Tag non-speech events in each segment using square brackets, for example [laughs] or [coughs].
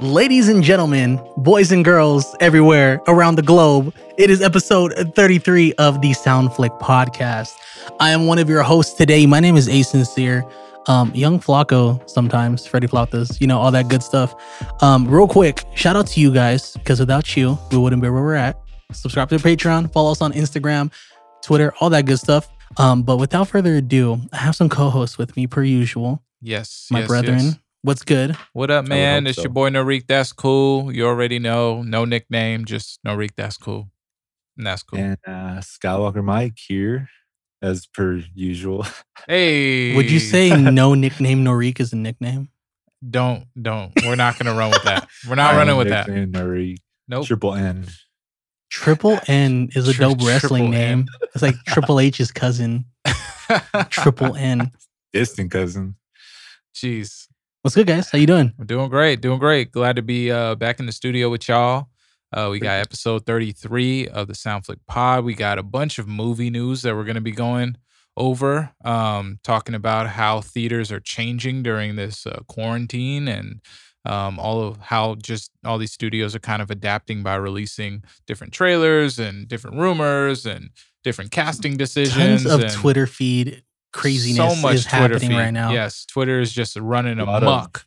Ladies and gentlemen, boys and girls everywhere around the globe, it is episode 33 of the Soundflick podcast. I am one of your hosts today. My name is A Sincere. Um, young Flacco sometimes, Freddy Flautas, you know, all that good stuff. Um, real quick, shout out to you guys, because without you, we wouldn't be where we're at. Subscribe to Patreon, follow us on Instagram, Twitter, all that good stuff. Um, but without further ado, I have some co-hosts with me per usual. Yes, My yes, brethren. yes. What's good? What up, man? It's so. your boy Norik. That's cool. You already know. No nickname, just Norik. That's cool. And that's cool. And uh, Skywalker Mike here, as per usual. Hey, Would you say [laughs] no nickname Norik is a nickname? don't don't? We're not gonna run with that. We're not I running with that. nicknamed Nuri, Nope. Triple N. Triple N is a Tri- dope wrestling N. name. It's like Triple [laughs] H's cousin, Triple N. Distant cousin. Jeez, What's good, guys? How you doing? we're doing great. Doing great. Glad to be uh, back in the studio with y'all. Uh, we got episode 33 of the Soundflick Pod. We got a bunch of movie news that we're going to be going over, um, talking about how theaters are changing during this uh, quarantine and um, all of how just all these studios are kind of adapting by releasing different trailers and different rumors and different casting decisions. Tons of and Twitter feed craziness so much is Twitter happening feed. right now. Yes, Twitter is just running A lot of- amok.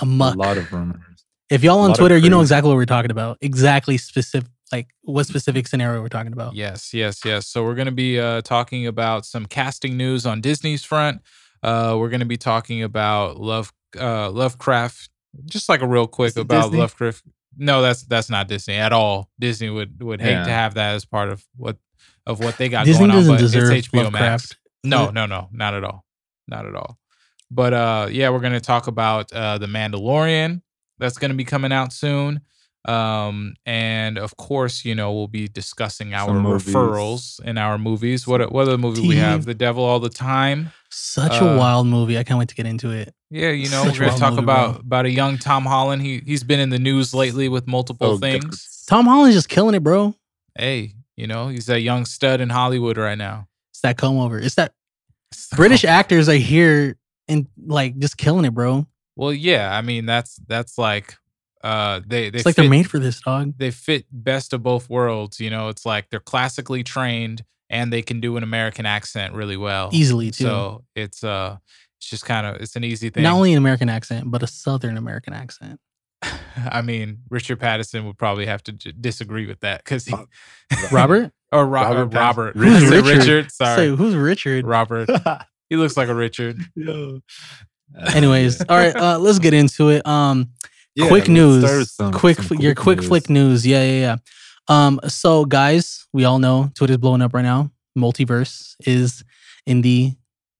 Amok. A lot of rumors. If y'all on Twitter, you know exactly what we're talking about. Exactly specific, like what specific scenario we're talking about. Yes, yes, yes. So we're going to be uh, talking about some casting news on Disney's front. Uh, we're going to be talking about Love uh, Lovecraft, just like a real quick about Disney? Lovecraft. No, that's that's not Disney at all. Disney would would hate to have that as part of what of what they got Disney going on. But deserve it's HBO Max. No, no, no, not at all, not at all. But uh, yeah, we're gonna talk about uh, the Mandalorian that's gonna be coming out soon. Um, and of course, you know, we'll be discussing our referrals in our movies. What what other movie we have? The Devil All the Time. Such Uh, a wild movie. I can't wait to get into it. Yeah, you know, Such we're gonna talk movie, about bro. about a young Tom Holland. He he's been in the news lately with multiple Oh, things. goats. Tom Holland's just killing it, bro. Hey, you know, he's a young stud in Hollywood right now. It's that comb over. It's that British actors are here and like just killing it, bro. Well, yeah, I mean that's that's like uh they they It's like fit, they're made for this, dog. they fit best of both worlds. You know, it's like they're classically trained and they can do an American accent really well. Easily too. So it's uh it's just kind of it's an easy thing. Not only an American accent, but a Southern American accent. [laughs] I mean, Richard Patterson would probably have to j- disagree with that because he [laughs] Uh, Robert? or Ro- Robert or Robert. Pattinson. I Who's said Richard? Richard. Say, Sorry, who's Richard? Robert. [laughs] He looks like a Richard. Yo. Anyways, all right, uh, let's get into it. Um, [laughs] Yeah, quick news. start with some- quick, some your quick flick news. Yeah, yeah, yeah. Um, so guys, we all know Twitter's blowing up right now. Multiverse is in the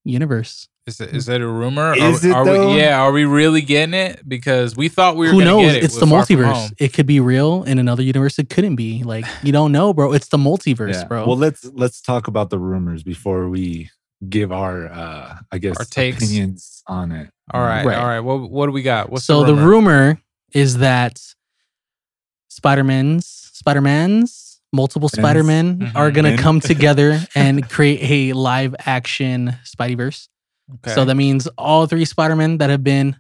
universe. Is it, is that a rumor? Is are, it, are though? we? Yeah, are we really getting it? Because we thought we were. Who knows? Get it It's the multiverse. It could be real in another universe. It couldn't be. Like you don't know, bro. It's the multiverse, Yeah. bro. Well, let's let's talk about the rumors before we give our uh I guess Our takes. opinions on it. All right, Right. all right. What what do we got? What's so the the rumor? rumor is that Spider-Man's Spider-Man's multiple Mans. Spider-Men Mhm. are gonna Men. come [laughs] together and create a live action Spideyverse. Okay. So that means all three Spider-Men that have been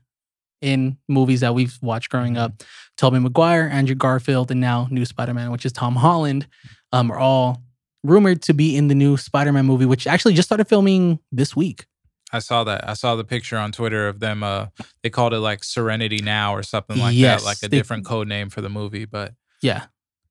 in movies that we've watched growing up, Tobey Maguire, Andrew Garfield, and now new Spider-Man, which is Tom Holland, um, are all rumored to be in the new Spider-Man movie, which actually just started filming this week. I saw that. I saw the picture on Twitter of them. Uh, they called it like Serenity Now or something like Yes, that, like a they- different code name for the movie. But Yeah.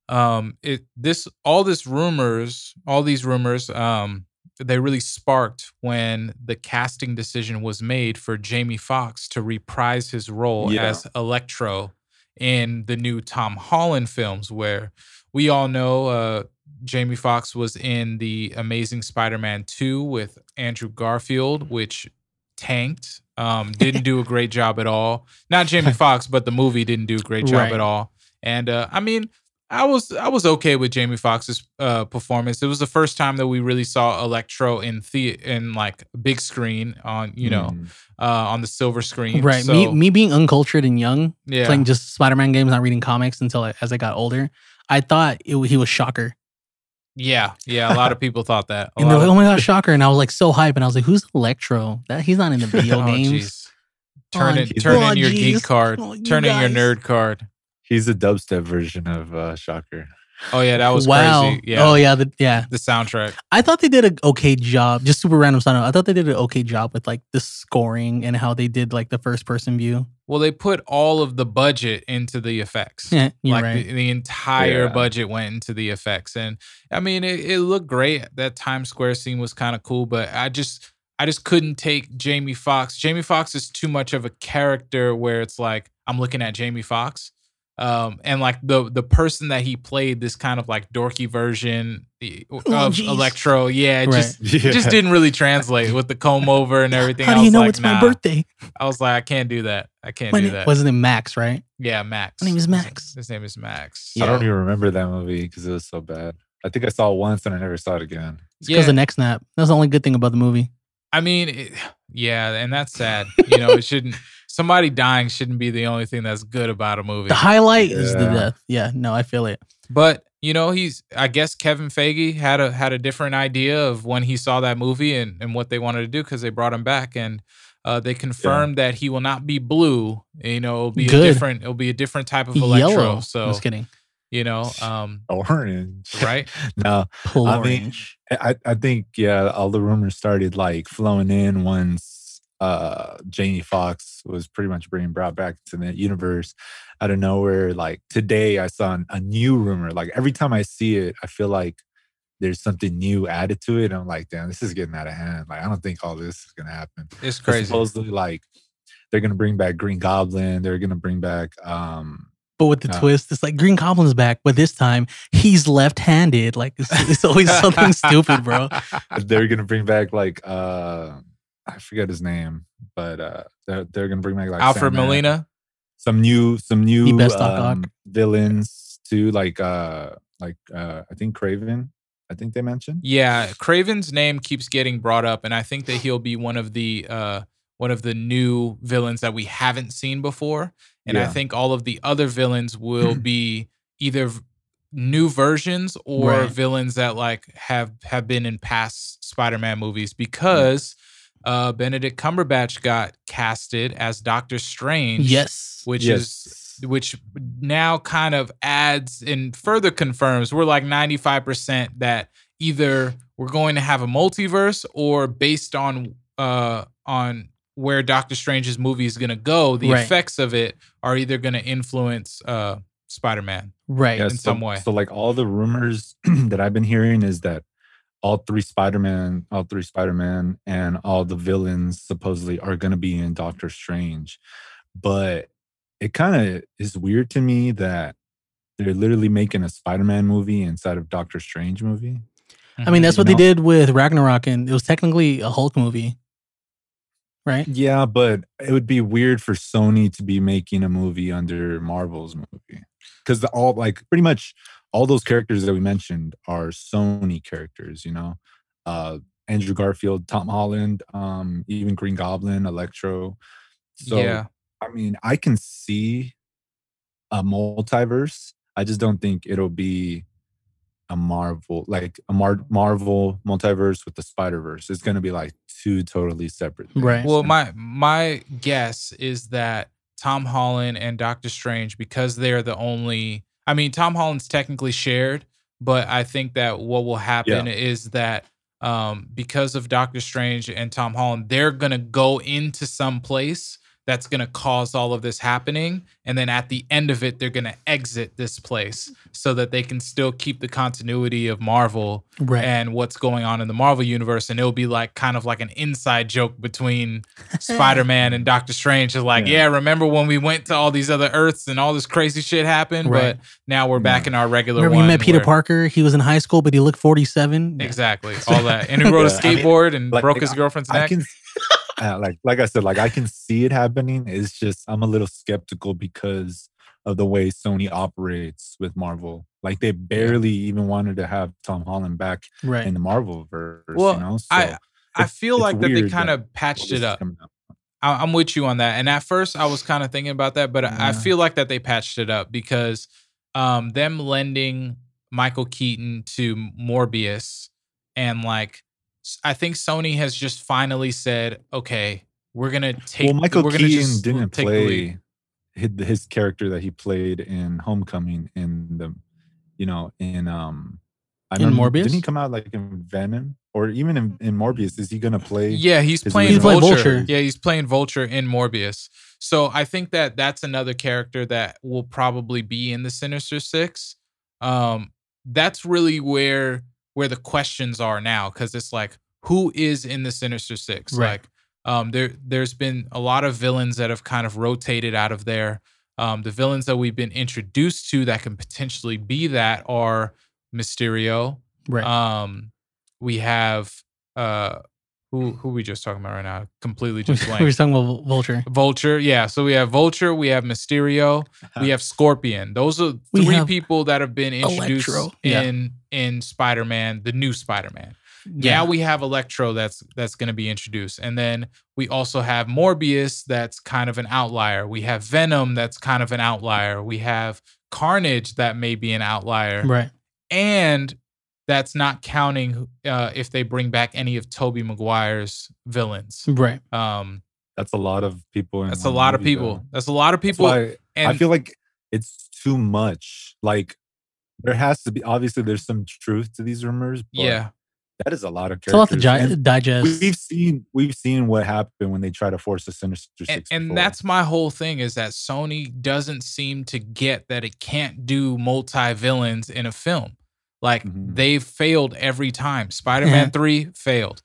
um, it this all this rumors, all these rumors, um, they really sparked when the casting decision was made for Jamie Foxx to reprise his role Yeah. as Electro in the new Tom Holland films, where we all know uh, Jamie Foxx was in the Amazing Spider-Man 2 with Andrew Garfield, which tanked. Um, didn't do a great job at all. Not Jamie [laughs] Foxx, but the movie didn't do a great job Right. at all. And uh, I mean, I was I was okay with Jamie Foxx's uh, performance. It was the first time that we really saw Electro in the in like big screen on you know Mm. uh, on the silver screen. Right. So, me, me being uncultured and young, yeah. playing just Spider-Man games, not reading comics until I, as I got older, I thought it, he was Shocker. Yeah, yeah. A lot of people thought that. A And they're like, oh my god, Shocker. And I was like so hype. And I was like, who's Electro? That he's not in the [laughs] video Oh, games. jeez. turn Oh, in, geez. turn Oh, in your geez. geek card, Oh, you turn in your nerd card. He's a dubstep version of uh, Shocker. Oh yeah, that was wow. crazy. Yeah. Oh yeah. The, yeah. The soundtrack. I thought they did an okay job. Just super random side note. I thought they did an okay job with like the scoring and how they did like the first person view. Well, they put all of the budget into the effects. Yeah, you're like right. the, the entire Yeah. budget went into the effects, and I mean, it, it looked great. That Times Square scene was kind of cool, but I just, I just couldn't take Jamie Foxx. Jamie Foxx is too much of a character where it's like I'm looking at Jamie Foxx, um, and like the the person that he played, this kind of like dorky version eh, of Oh. Electro. Yeah, it Right. just it [laughs] just didn't really translate with the comb over and everything. How I do you was know like, it's my birthday? I was like, I can't do that. I can't My do name, that. wasn't it Max, right? Yeah, Max. My name is Max. His name is Max. I don't even remember that movie because it was so bad. I think I saw it once and I never saw it again. It's because Yeah. of neck snap. That's the only good thing about the movie. I mean, it, [sighs] yeah, and that's sad. You know, it shouldn't. [laughs] Somebody dying shouldn't be the only thing that's good about a movie. The highlight is the death. Yeah, no, I feel it. But you know, he's. I guess Kevin Feige had a had a different idea of when he saw that movie and and what they wanted to do because they brought him back and. Uh, they confirmed that he will not be blue. You know, it'll be Good. a different. It'll be a different type of electro. Yellow. So Just kidding. you know, um, Orange. right? [laughs] no, Pull I mean. I, I think yeah, all the rumors started like flowing in once uh Jamie Foxx was pretty much being brought back to the universe out of nowhere. Like today, I saw an- a new rumor. Like every time I see it, I feel like there's something new added to it. I'm like, damn, this is getting out of hand. Like I don't think all this is gonna happen. It's But crazy. Supposedly, like they're gonna bring back Green Goblin. They're gonna bring back um But with the uh, twist, it's like Green Goblin's back, but this time he's left-handed. Like it's, it's always [laughs] something stupid, bro. they're gonna bring back like uh I forget his name, but uh they're, they're gonna bring back like Alfred Sandman, Molina. some new some new best um, villains too, like uh like uh I think Kraven. I think they mentioned. Yeah, Kraven's name keeps getting brought up, and I think that he'll be one of the uh, one of the new villains that we haven't seen before. And I think all of the other villains will [clears throat] be either new versions or Right. villains that like have have been in past Spider-Man movies because uh, Benedict Cumberbatch got casted as Doctor Strange. Yes. which is which now kind of adds and further confirms we're like 95% that either we're going to have a multiverse or based on uh on where Doctor Strange's movie is going to go the Right. effects of it are either going to influence uh Spider-Man right. Yeah, in so, some way. So like all the rumors [clears throat] that I've been hearing is that all three Spider-Man, all three Spider-Man and all the villains supposedly are gonna be in Doctor Strange. But it kind of is weird to me that they're literally making a Spider-Man movie inside of Doctor Strange movie. I mean, that's you what they did with Ragnarok, and it was technically a Hulk movie, right? Yeah, but it would be weird for Sony to be making a movie under Marvel's movie. Because all like pretty much all those characters that we mentioned are Sony characters, you know. Uh Andrew Garfield, Tom Holland, um, even Green Goblin, Electro. So yeah. I mean, I can see a multiverse. I just don't think it'll be a Marvel, like a Mar- Marvel multiverse with the Spider Verse. It's going to be like two totally separate. Things. Right. Well, my my guess is that Tom Holland and Doctor Strange, because they're the only. I mean, Tom Holland's technically shared, but I think that what will happen is that um, because of Doctor Strange and Tom Holland, they're gonna go into some place that's gonna cause all of this happening, and then at the end of it, they're gonna exit this place so that they can still keep the continuity of Marvel Right. and what's going on in the Marvel universe, and it'll be like kind of like an inside joke between [laughs] Spider Man and Doctor Strange. Is like, yeah. Yeah. remember when we went to all these other Earths and all this crazy shit happened, Right. but now we're back Yeah. in our regular Remember one. you met Peter where- Parker? He was in high school, but he looked 47. Exactly, all that, and he rode a Yeah, I mean, skateboard and like, broke like, his girlfriend's I neck. can, uh, like like I said, like I can see it happening. It's just I'm a little skeptical because of the way Sony operates with Marvel. Like they barely even wanted to have Tom Holland back Right. in the Marvel verse. Well, you know, so I I feel like that they kind of patched it up. I- I'm with you on that. And at first, I was [sighs] kind of thinking about that, but I- I feel like that they patched it up because um, them lending Michael Keaton to Morbius and like I think Sony has just finally said, okay, we're gonna take. well, Michael we're Keaton just didn't take play his, his character that he played in Homecoming in the, you know, in um, I In remember- Morbius? Didn't he come out like in Venom or even in, in Morbius? Is he gonna play? Yeah, he's playing He's playing Vulture. Vulture. Yeah, he's playing Vulture in Morbius. So I think that that's another character that will probably be in the Sinister Six. Um, that's really where where the questions are now because it's like who is in the Sinister Six? Right. Like, um, there there's been a lot of villains that have kind of rotated out of there. Um, the villains that we've been introduced to that can potentially be that are Mysterio, Right. um, we have uh, who who we just talking about right now? Completely just blank. we were talking about Vulture. Vulture, yeah. So we have Vulture, we have Mysterio, [laughs] we have Scorpion. Those are three people that have been introduced Electro, yeah. in in Spider Man, the new Spider Man. Now we have Electro that's that's going to be introduced, and then we also have Morbius that's kind of an outlier. We have Venom that's kind of an outlier. We have Carnage that may be an outlier right. and that's not counting uh, if they bring back any of Tobey Maguire's villains. Right. Um, That's a lot of people. In that's a one lot of people. though. That's a lot of people. why and I feel like it's too much. Like there has to be obviously there's some truth to these rumors. But yeah, that is a lot of It's a lot to characters. gi- And digest. We've seen we've seen what happened when they try to force a Sinister and, Six. and before. that's my whole thing is that Sony doesn't seem to get that it can't do multi villains in a film. Like Mhm. they've failed every time. Spider Man three failed.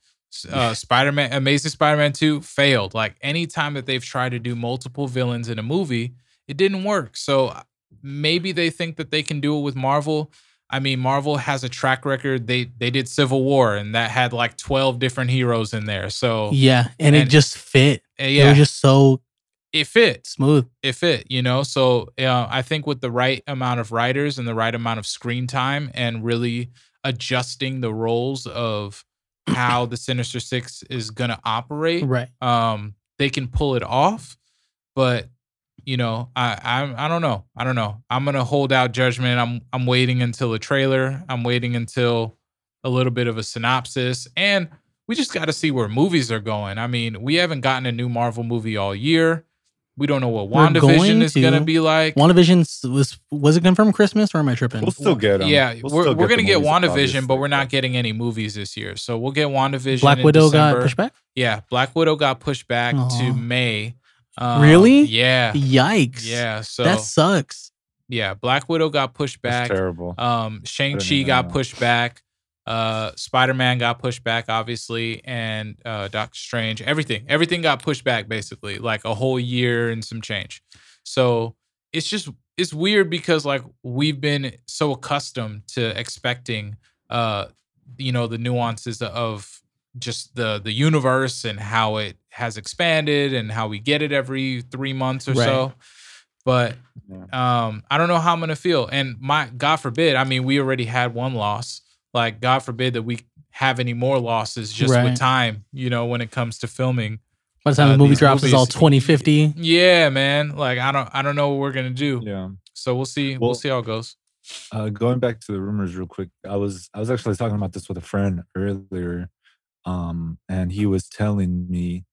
Uh, Spider Man, Amazing Spider Man two failed. Like any time that they've tried to do multiple villains in a movie, it didn't work. So uh, maybe they think that they can do it with Marvel. I mean, Marvel has a track record. They they did Civil War, and that had like twelve different heroes in there. So yeah, and, it just fit. uh, It was just so it fits smooth. it fit, you know. So uh, I think with the right amount of writers and the right amount of screen time, and really adjusting the roles of how the Sinister Six is gonna operate, Right. um, they can pull it off. But you know, I I I don't know. I don't know. I'm gonna hold out judgment. I'm I'm waiting until a trailer. I'm waiting until a little bit of a synopsis, and we just got to see where movies are going. I mean, we haven't gotten a new Marvel movie all year. We don't know what We're WandaVision going is gonna be like. WandaVision was was it confirmed Christmas or am I tripping? we'll still get them. yeah, We'll we're, still we're the gonna get movies, WandaVision, obviously, but we're not getting any movies this year. So we'll get WandaVision. Black in Widow got pushed back. Yeah, Black Widow got pushed back to May. Um, Really? Yeah. Yikes! Yeah. So that sucks. yeah, Black Widow got pushed That's back. terrible. Um, Shang Chi got know. pushed back. Uh, Spider Man got pushed back, obviously, and uh, Doctor Strange. Everything, everything got pushed back, basically, like a whole year and some change. So it's just it's weird because like we've been so accustomed to expecting, uh, you know, the nuances of just the the universe and how it has expanded and how we get it every three months or Right. so. But um, I don't know how I'm gonna feel. And my God forbid, I mean, we already had one loss. Like, God forbid that we have any more losses just Right. with time, you know, when it comes to filming. By the time Uh, the movie these drops, it's all 2050. Yeah, man. Like, I don't I don't know what we're gonna do. Yeah. So we'll see. we'll Well- see how it goes. Uh, going back to the rumors real quick, I was I was actually talking about this with a friend earlier, um, and he was telling me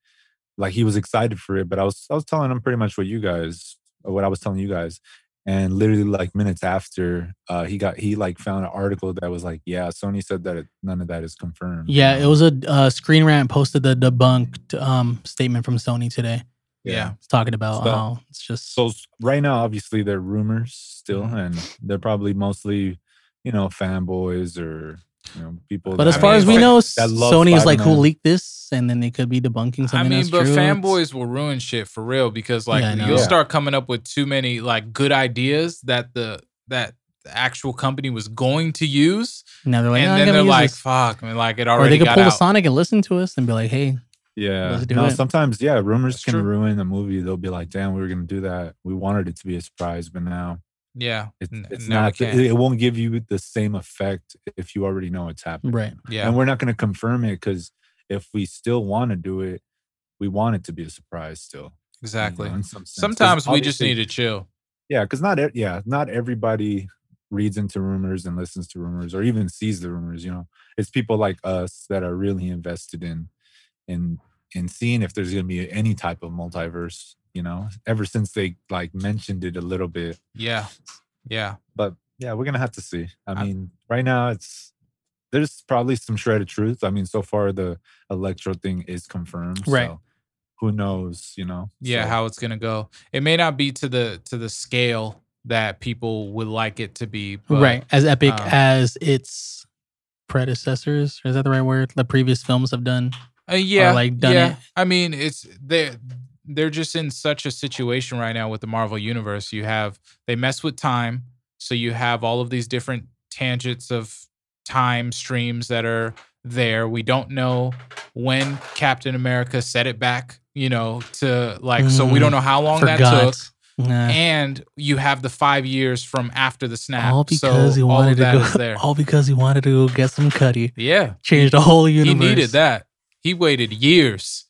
like he was excited for it, but I was I was telling him pretty much what you guys what I was telling you guys, and literally like minutes after, uh, he got he like found an article that was like, yeah, Sony said that it, none of that is confirmed. Yeah, it was a uh, Screen Rant posted the debunked um, statement from Sony today. Yeah. It's talking about So- how it's just So right now, obviously, they're rumors still, Mhm. and they're probably mostly, you know, fanboys or you know people. But as far mean, as we know, that love Sony is like, who leaked this? And then they could be debunking something I mean, that's but true. Fanboys will ruin shit for real because like Yeah, you'll Yeah. start coming up with too many like good ideas that the that the actual company was going to use, Now they're like, and "Oh, then they're like, this." "Fuck!" I mean, like it already. or already they could got pull the. Sonic and listen to us and be like, hey, Yeah. No, it. sometimes, yeah, rumors That's can true. ruin a movie. They'll be like, damn, we were going to do that. We wanted it to be a surprise, but now yeah, it's, it's now we not, it, it won't give you the same effect if you already know it's happening. right. yeah, And we're not going to confirm it because if we still want to do it, we want it to be a surprise still. you know, exactly. some Sometimes we just need to chill. Yeah, because not yeah, not everybody reads into rumors and listens to rumors or even sees the rumors. You know, it's people like us that are really invested in in and seeing if there's going to be any type of multiverse. You know, ever since they like mentioned it a little bit, Yeah. Yeah. but yeah, we're gonna have to see. I I- mean, right now it's there's probably some shredded truth. I mean, so far the electro thing is confirmed. Right. So who knows? You know. Yeah, So, how it's gonna go. It may not be to the to the scale that people would like it to be. But, right. As epic um, as its predecessors. Is that the right word? The previous films have done. Uh, yeah, like, done yeah. it. I mean, it's they they're just in such a situation right now with the Marvel universe. You have they mess with time, so you have all of these different tangents of time streams that are there. We don't know when Captain America set it back. You know, to like, so we don't know how long that took. Mm, Nah. And you have the five years from after the snap. all because so he wanted to go. there. [laughs] All because he wanted to go get some cutty. Yeah, Changed the whole universe. he needed that. He waited years,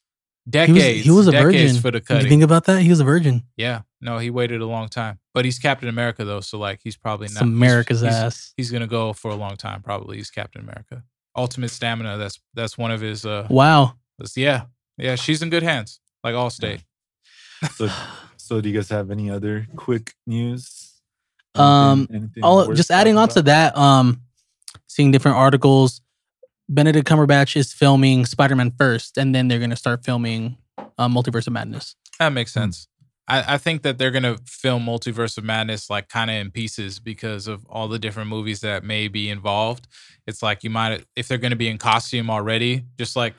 He was, decades. he was a virgin. for the Did cutting. you think about that? He was a virgin. Yeah, no, he waited a long time, but he's Captain America though, so like he's probably not. he's- America's he's, ass. He's gonna go for a long time. Probably he's Captain America. Ultimate stamina. That's that's one of his. uh Wow. that's- Yeah, yeah. She's in good hands. Like Allstate. [sighs] So, so do you guys have any other quick news? Um, Anything- anything all just adding talking on to that um seeing different articles benedict cumberbatch is filming spider-man first and then they're going to start filming uh, multiverse of madness That makes sense. I, I think that they're gonna film Multiverse of Madness like kind of in pieces because of all the different movies that may be involved. It's like you might if they're gonna be in costume already, just like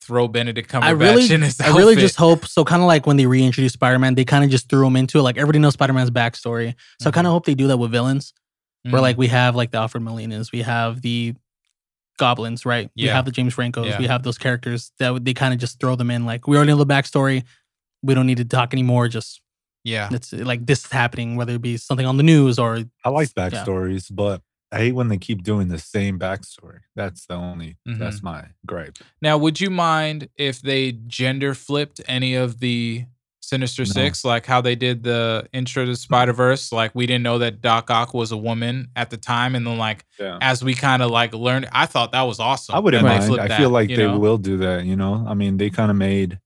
throw Benedict Cumberbatch i really in his i really just hope so kind of like when they reintroduced spider-man they kind of just threw him into it like everybody knows spider-man's backstory so i kind of hope they do that with villains where Mhm. like we have like the alfred molinas we have the goblins right we have the james francos Yeah. we have those characters that they kind of just throw them in like we already know the backstory we don't need to talk anymore just yeah. it's like this is happening, whether it be something on the news or I like Yeah. backstories, but I hate when they keep doing the same backstory. That's the only. Mhm. That's my gripe. Now, would you mind if they gender flipped any of the Sinister No. Six, like how they did the intro to Spider Verse? Like we didn't know that Doc Ock was a woman at the time, and then like Yeah. as we kind of like learned, I thought that was awesome. I wouldn't mind. flipped I that, feel like they know? will do that. You know, I mean, they kind of made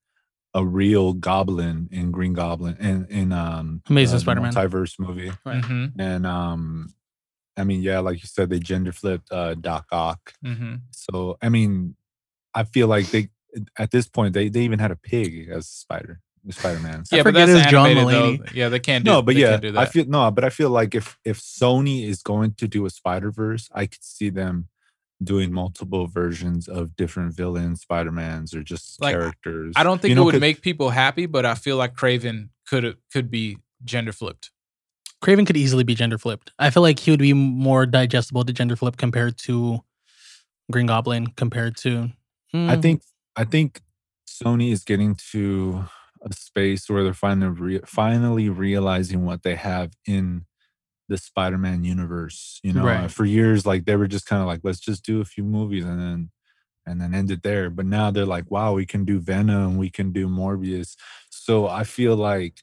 a real Goblin in Green Goblin in in um Amazing the Spider-Man. multiverse movie, Right. Mhm, and um, I mean, yeah, like you said, they gender flipped uh Doc Ock. mhm. So I mean, I feel like they at this point they they even had a pig as a Spider Spider Man. Yeah, but forget that's it's John Mulaney. though. Yeah, they can't do. That. No, but yeah, do that. I feel no, but I feel like if if Sony is going to do a Spider Verse, I could see them doing multiple versions of different villains, Spider Mans, or just Like, characters. I don't think You it would make people happy, but I feel like Kraven could could be gender flipped. Kraven could easily be gender flipped. I feel like he would be more digestible to gender flip compared to Green Goblin, compared to. I Mm, think I think Sony is getting to a space where they're finally re- finally realizing what they have in the Spider-Man universe. You know, Right. for years, like they were just kind of like, let's just do a few movies and then and then end it there. But now they're like, wow, we can do Venom, we can do Morbius. So I feel like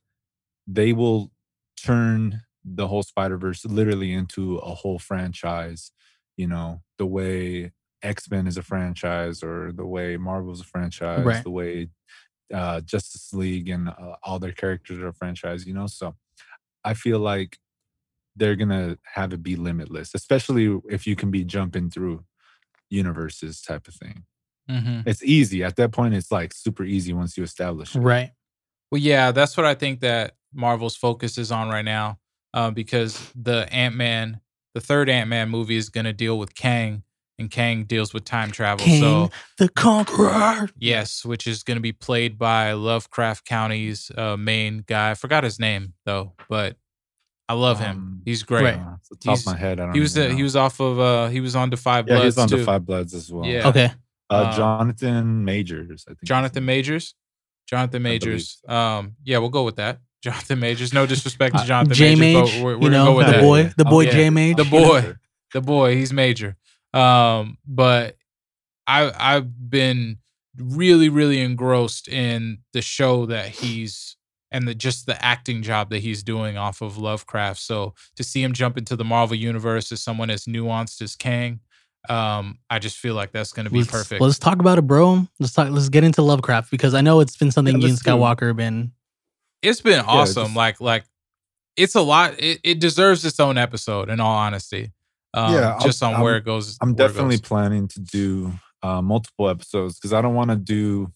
they will turn the whole Spider Verse literally into a whole franchise. You know, the way X Men is a franchise, or the way Marvel's a franchise, Right. the way uh, Justice League and uh, all their characters are franchise. You know, so I feel like they're gonna have it be limitless, especially if you can be jumping through universes type of thing. Mm-hmm. It's easy at that point. It's like super easy once you establish it. right. Well, yeah, that's what I think that Marvel's focus is on right now, uh, because the Ant Man, the third Ant Man movie is going to deal with Kang, and Kang deals with time travel. King So the Conqueror. yes, which is going to be played by Lovecraft Country's uh, main guy. I forgot his name though, but I love him. Um, He's great. Right. The top He's- of my head, I don't He was even uh, he was off of uh he was on to Five yeah, Bloods he's on too. the Five Bloods as well. Yeah. Okay. Uh, Um, Jonathan Majors, I think. Jonathan. Majors. Jonathan Majors. so. Um, yeah, we'll go with that. [laughs] Jonathan Majors. No disrespect to Uh, Jonathan J Majors, Mage, but we're, we're you gonna know, go with the that. boy, the boy Yeah. J Mage. The boy. The boy, he's major. Um, but I I've been really, really engrossed in the show that he's and the just the acting job that he's doing off of Lovecraft. So to see him jump into the Marvel universe as someone as nuanced as Kang, Um, I just feel like that's going to be let's, perfect. Let's talk about it, bro. Let's talk. Let's get into Lovecraft because I know it's been something Yeah, you and let's do. Skywalker been. it's been awesome. just- like like it's a lot. It, it deserves its own episode. In all honesty, um, Yeah, I'll- just on I'm- where it goes. I'm definitely goes. planning to do uh, multiple episodes because I don't want to do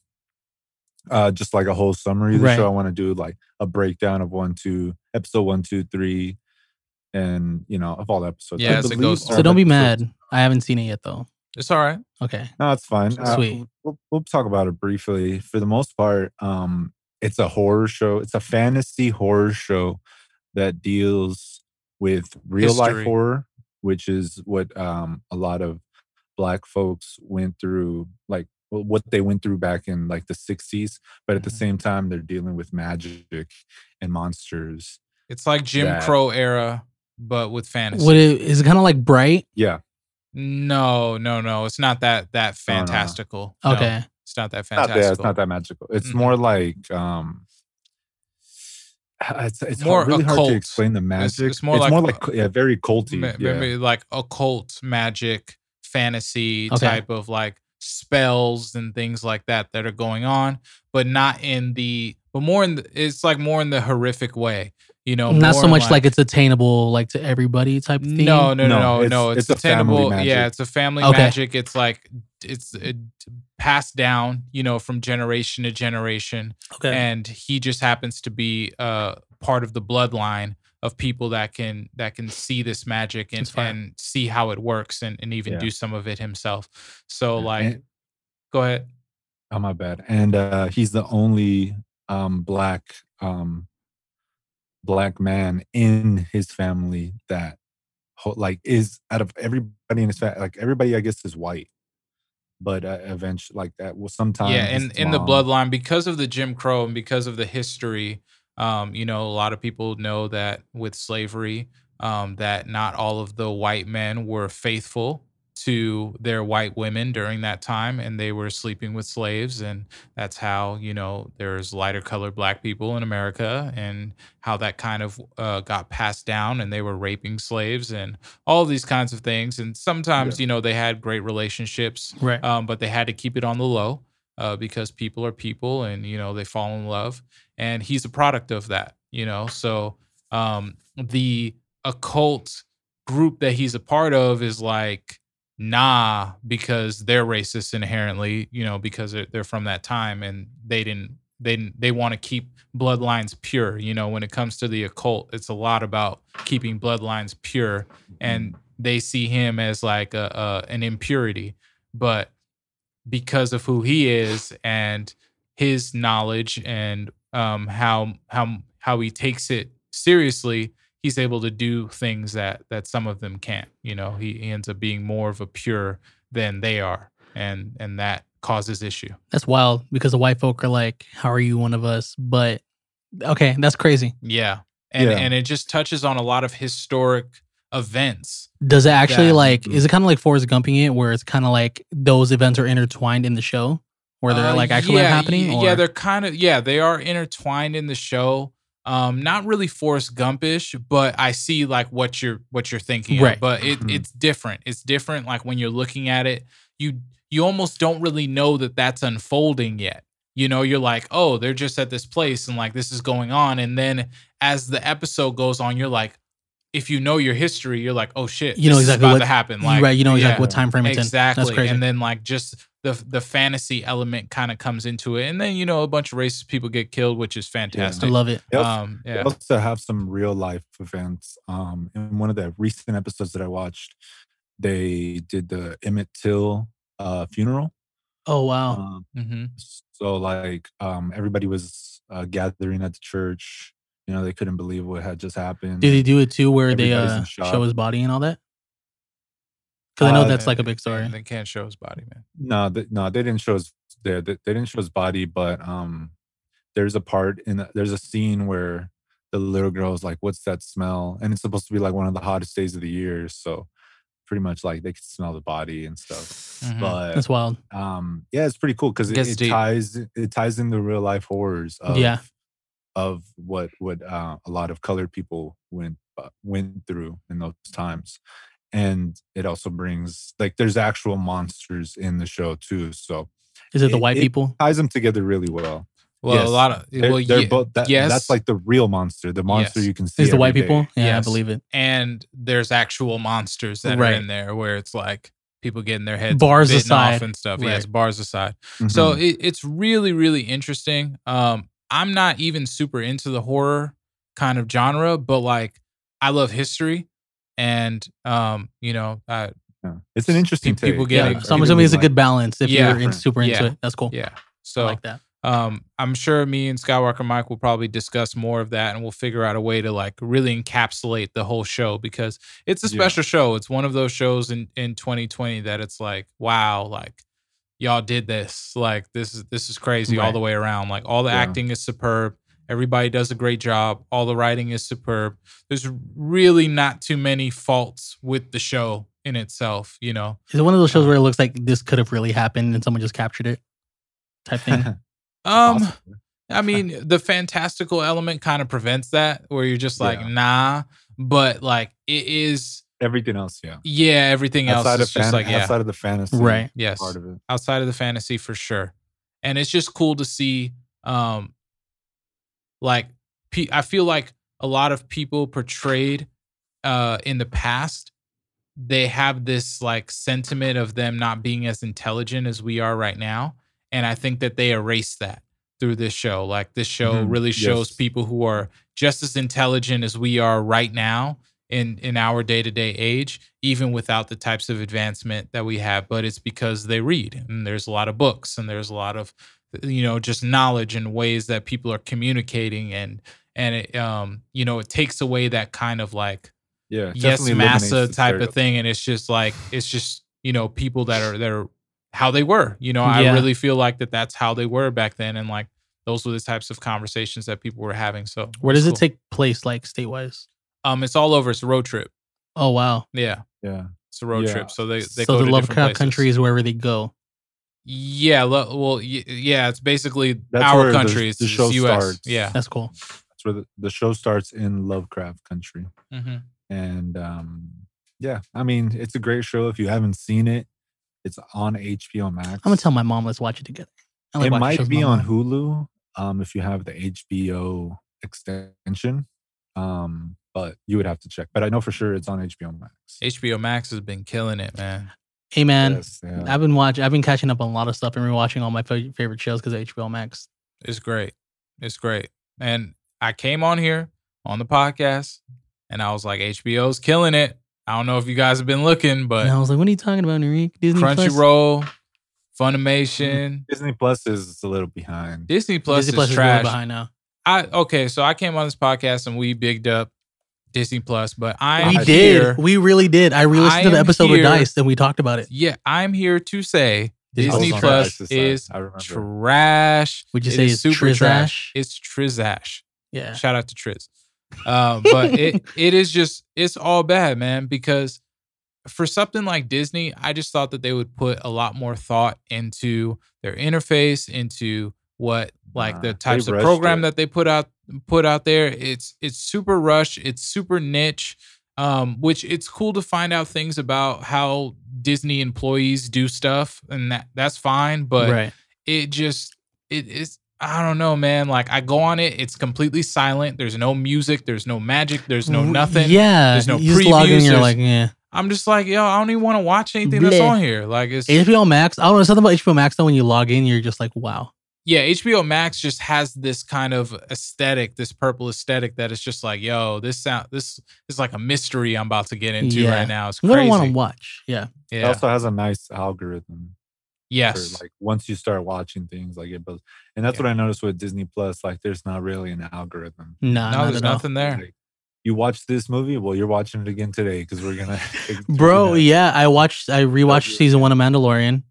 uh, just like a whole summary of the Right. show. I want to do like a breakdown of one, two, episode one, two, three, and you know of all the episodes. Yeah, I it goes. So don't be mad. I haven't seen it yet though. It's all right. Okay. No, it's fine. Uh, Sweet. we'll, we'll talk about it briefly. For the most part, um, it's a horror show. It's a fantasy horror show that deals with real life horror, which is what um, a lot of black folks went through, like what they went through back in like the 60s. But at the Mhm. same time, they're dealing with magic and monsters. It's like Jim That- Crow era, but with fantasy. What it, is it kind of like Bright? Yeah. no, no, no. It's not that that No, no, no. fantastical. No, Okay. it's not that Not fantastical. that, it's not that magical. It's Mhm. more like um Uh, it's it's More hard, really hard to explain the magic. it's more like- yeah, very culty. Ma- yeah. maybe like occult magic fantasy Okay. type of like spells and things like that that are going on but not in the but more in the, it's like more in the horrific way you know Not so much like, it's attainable like to everybody type thing. no no no No, no it's- no it's, it's attainable yeah it's a family Okay. magic it's like it's uh, passed down you know from generation to generation Okay. and he just happens to be uh part of the bloodline of people that can that can see this magic and, and see how it works and, and even Yeah. do some of it himself so like And- go ahead oh my bad. And uh he's the only um black um black man in his family that like is out of everybody in his family like everybody I guess is white. But uh, eventually like that will sometimes yeah in in the bloodline because of the jim crow and because of the history um you know a lot of people know that with slavery um that not all of the white men were faithful to their white women during that time and they were sleeping with slaves and that's how you know there's lighter colored black people in america and how that kind of uh, got passed down and they were raping slaves and all these kinds of things and sometimes you know they had great relationships right. um, but they had to keep it on the low uh, because people are people and you know they fall in love and he's a product of that you know so um, the occult group that he's a part of is like nah because they're racist inherently you know because they're, they're from that time and they didn't they didn't, they want to keep bloodlines pure you know when it comes to the occult it's a lot about keeping bloodlines pure and they see him as like a, a an impurity. But because of who he is and his knowledge and um, how how how he takes it seriously, he's able to do things that that some of them can't. You know, he, he ends up being more of a pure than they are, and and that causes issue. That's wild because the white folk are like, "How are you one of us?" But okay, that's crazy. Yeah, and Yeah. and it just touches on a lot of historic events. Does it actually Yeah. like? Mhm. Is it kind of like Forrest Gumping it, where it's kind of like those events are intertwined in the show, where they're Uh, like actually yeah, happening? Or? Yeah, they're kind of yeah, they are intertwined in the show. Um, not really Forrest Gumpish, but I see like what you're what you're thinking. Right. Of, but it Mhm. it's different. It's different. Like when you're looking at it, you you almost don't really know that that's unfolding yet. You know, you're like, oh, they're just at this place and like this is going on, and then as the episode goes on, you're like, if you know your history, you're like, oh shit, You know exactly about what- to happen. Like, right, you know exactly yeah. what time frame it's in. exactly in. That's crazy. and then like just the the fantasy element kind of comes into it and then you know a bunch of racist people get killed which is fantastic. I love it. They also, um they yeah also have some real life events. Um, in one of the recent episodes that I watched, they did the Emmett Till uh, funeral. Oh wow. Um, hmm so like um, everybody was uh, gathering at the church. You know, they couldn't believe what had just happened. Did they do it too, where they uh, show his body and all that? Because I know Uh, that's like a big story. they can't show his body man No, th- no, they didn't show his they, they they didn't show his body, but um, there's a part in the, there's a scene where the little girl is like, "What's that smell?" And it's supposed to be like one of the hottest days of the year, so pretty much like they could smell the body and stuff. Mhm. But That's wild. um, yeah, it's pretty cool because it, it ties it ties in the real life horrors of Yeah. of what what uh, a lot of colored people went uh, went through in those times. And it also brings like there's actual monsters in the show too. So Is it the It- white it- people? ties them together really well. Well, Yes. a lot of They're, well, they're ye- both that, yes. that's like the real monster, the monster Yes. you can see. Is the white every day. people? Yeah, I believe it. and there's actual monsters that Right. are in there where it's like people getting their heads Bars aside. off and stuff. Right. Yes, bars aside. So Mhm. it, it's really, really interesting. Um, I'm not even super into the horror kind of genre, but like I love history, and um, you know, uh, Yeah. it's an interesting Pe- people take. get Yeah, it. so I'm assuming really it's a good balance if Yeah. you're in, super into Yeah. it. That's cool. yeah. I So like that. um, I'm sure me and Skywalker Mike will probably discuss more of that, and we'll figure out a way to like really encapsulate the whole show because it's a Yeah. special show. It's one of those shows in in 2020 that it's like, wow, like y'all did this. Like this is this is crazy all the way around. Like all the Yeah. acting is superb. Everybody does a great job. All the writing is superb. There's really not too many faults with the show in itself. You know, Is it one of those shows where it looks like this could have really happened and someone just captured it? Type thing. [laughs] um. Possibly. I mean, the fantastical element kind of prevents that, where you're just like, Yeah. nah. But like, it is, Everything else, yeah. yeah. Everything else outside is of just like, yeah, outside of the fantasy Right. yes, part of it. outside of the fantasy for sure. And it's just cool to see, um, like, I feel like a lot of people portrayed, uh, in the past, they have this like sentiment of them not being as intelligent as we are right now, and I think that they erase that through this show. Like this show Mhm. really shows Yes. people who are just as intelligent as we are right now in in our day-to-day age even without the types of advancement that we have but it's because they read and there's a lot of books and there's a lot of you know just knowledge and ways that people are communicating and and it um you know it takes away that kind of like Yeah. yes definitely massa type of thing and it's just like it's just you know people that are that are how they were you know i really feel like that that's how they were back then and like those were the types of conversations that people were having so Where it's does it take place, like state wise? um it's all over it's a road trip Oh wow! yeah Yeah. it's a road Yeah. trip so they they so go the to different Lovecraft places. country is wherever they go. Yeah well yeah it's basically That's our where the- country it's the it's show us starts. yeah That's cool. That's where the, the show starts in Lovecraft country. hmm And um yeah, I mean, it's a great show. If you haven't seen it, it's on HBO Max. I'm gonna tell my mom let's watch it together. Like it might be on. Hulu um if you have the HBO extension. Um, but you would have to check. But I know for sure it's on HBO Max. hbo max has been killing it man Hey man, Yes, yeah. I've been watching. I've been catching up on a lot of stuff and rewatching all my fa- favorite shows because HBO Max. It's great. It's great. And I came on here on the podcast and I was like, HBO's killing it. I don't know if you guys have been looking, but and I was like, "What are you talking about, Enrique? Disney Crunchyroll, Funimation, mm-hmm. Disney Plus is a little behind. Disney Plus Disney is Plus is trash. really behind now. I okay, so I came on this podcast and we bigged up Disney Plus, but I'm we did. here. We really did. I re-listened to the am episode with Dice and we talked about it. Yeah, I'm here to say Disney Disney Plus Plus is trash, is I remember. trash. Would you It say it's super trash? Trizash? It's Trizash. Yeah. Shout out to Triz. Um, but it [laughs] it is just it's all bad, man. Because for something like Disney, I just thought that they would put a lot more thought into their interface, into what like Nah, the types of program it. that they put out put out there. It's it's super rush. It's super niche. Um, which it's cool to find out things about how Disney employees do stuff, and that that's fine. But right. it just it is I don't know, man. Like I go on it, it's completely silent. There's no music, there's no magic, there's no nothing. Yeah. There's no you just log in. previews, You're like, yeah. I'm just like, yo, I don't even want to watch anything that's on here. Like it's HBO Max. I don't know something about HBO Max though. When you log in, you're just like, wow. Yeah, HBO Max just has this kind of aesthetic, this purple aesthetic that is just like, yo, this sound this is like a mystery I'm about to get into Yeah. right now. It's crazy. What crazy. I want to watch. Yeah. It also has a nice algorithm. yes. For like once you start watching things like it builds. And that's Yeah. what I noticed with Disney Plus. Like there's not really an algorithm. Nah, no, not there's at all. nothing there. Like, you watch this movie, well, you're watching it again today because we're gonna [laughs] Bro, yeah. yeah, I watched. I rewatched season one of Mandalorian,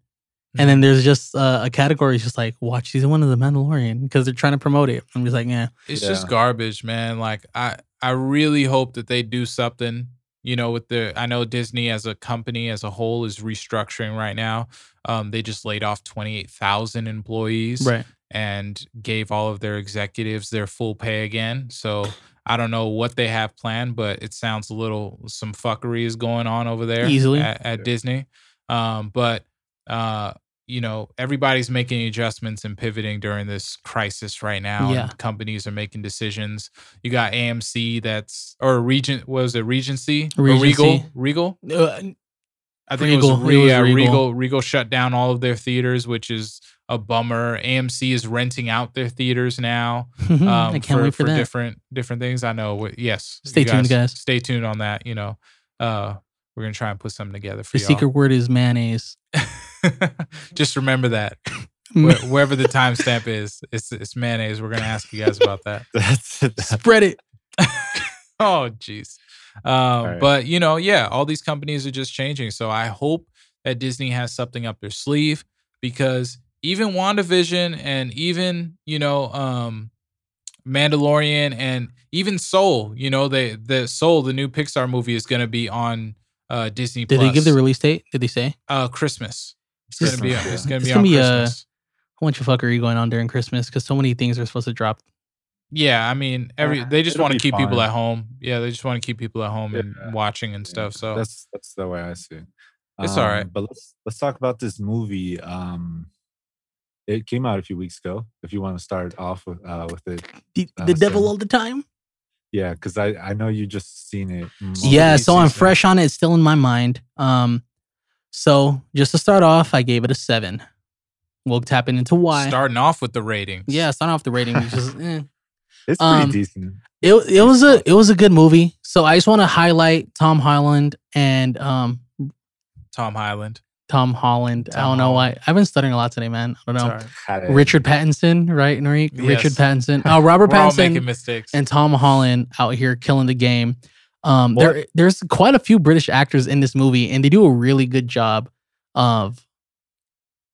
and Mm-hmm. then there's just uh, a category. It's just like watch season one of the Mandalorian because they're trying to promote it. I'm just like, yeah, it's just garbage, man. Like I I really hope that they do something, you know, with the I know Disney as a company as a whole is restructuring right now. Um they just laid off 28,000 employees right. and gave all of their executives their full pay again. So I don't know what they have planned, but it sounds a little some fuckery is going on over there Easily. at, at Disney. Um, but uh, you know, everybody's making adjustments and pivoting during this crisis right now. Yeah. And companies are making decisions. You got AMC that's or Regent was it Regency? Or Regal? Regal? Uh, I think it Regal. was, It was Regal. Regal. Regal shut down all of their theaters, which is a bummer. AMC is renting out their theaters now [laughs] um, I can't wait for, that. different different things. I know. Yes. Stay you tuned, guys. Stay tuned on that. You know, uh, we're gonna try and put something together for The y'all. secret word is mayonnaise. [laughs] [laughs] Just remember that [laughs] wherever the timestamp is, it's it's mayonnaise. We're gonna ask you guys about that. [laughs] That's that, Spread it. oh jeez um right. but you know yeah all these companies are just changing so i hope that disney has something up their sleeve because even wandavision and even you know um mandalorian and even soul you know they the soul the new pixar movie is going to be on uh disney Did Plus. they give the release date? Did they say? uh christmas it's going to be Christmas, it's going to It's be gonna on be, uh, christmas A bunch of fuckery going on during Christmas because so many things are supposed to drop. yeah i mean every they just it'll want to be keep people at home yeah they just want to keep people at home Yeah. and watching and yeah, stuff so that's that's the way I see it. It's all right. Um, But let's let's talk about this movie. Um, it came out a few weeks ago. If you want to start off with uh, with it, The, Uh, the devil so- all the time. yeah, because I I know you just seen it. Yeah, so I'm fresh on it. It's still in my mind. Um, so just to start off, I gave it a seven. We'll tap into why. starting off with the ratings. yeah, starting off the rating. Just, [laughs] eh. It's pretty um, decent. it it was a it was a good movie. So I just want to highlight Tom Holland and um Tom Highland. Tom Holland. I don't know why. I've been stuttering a lot today, man. I don't know. Sorry. Richard Pattinson, right, Nariq? Richard Pattinson. Oh, [laughs] Robert We're all making Pattinson mistakes. and Tom Holland out here killing the game. Um, What? there, there's quite a few British actors in this movie, and they do a really good job of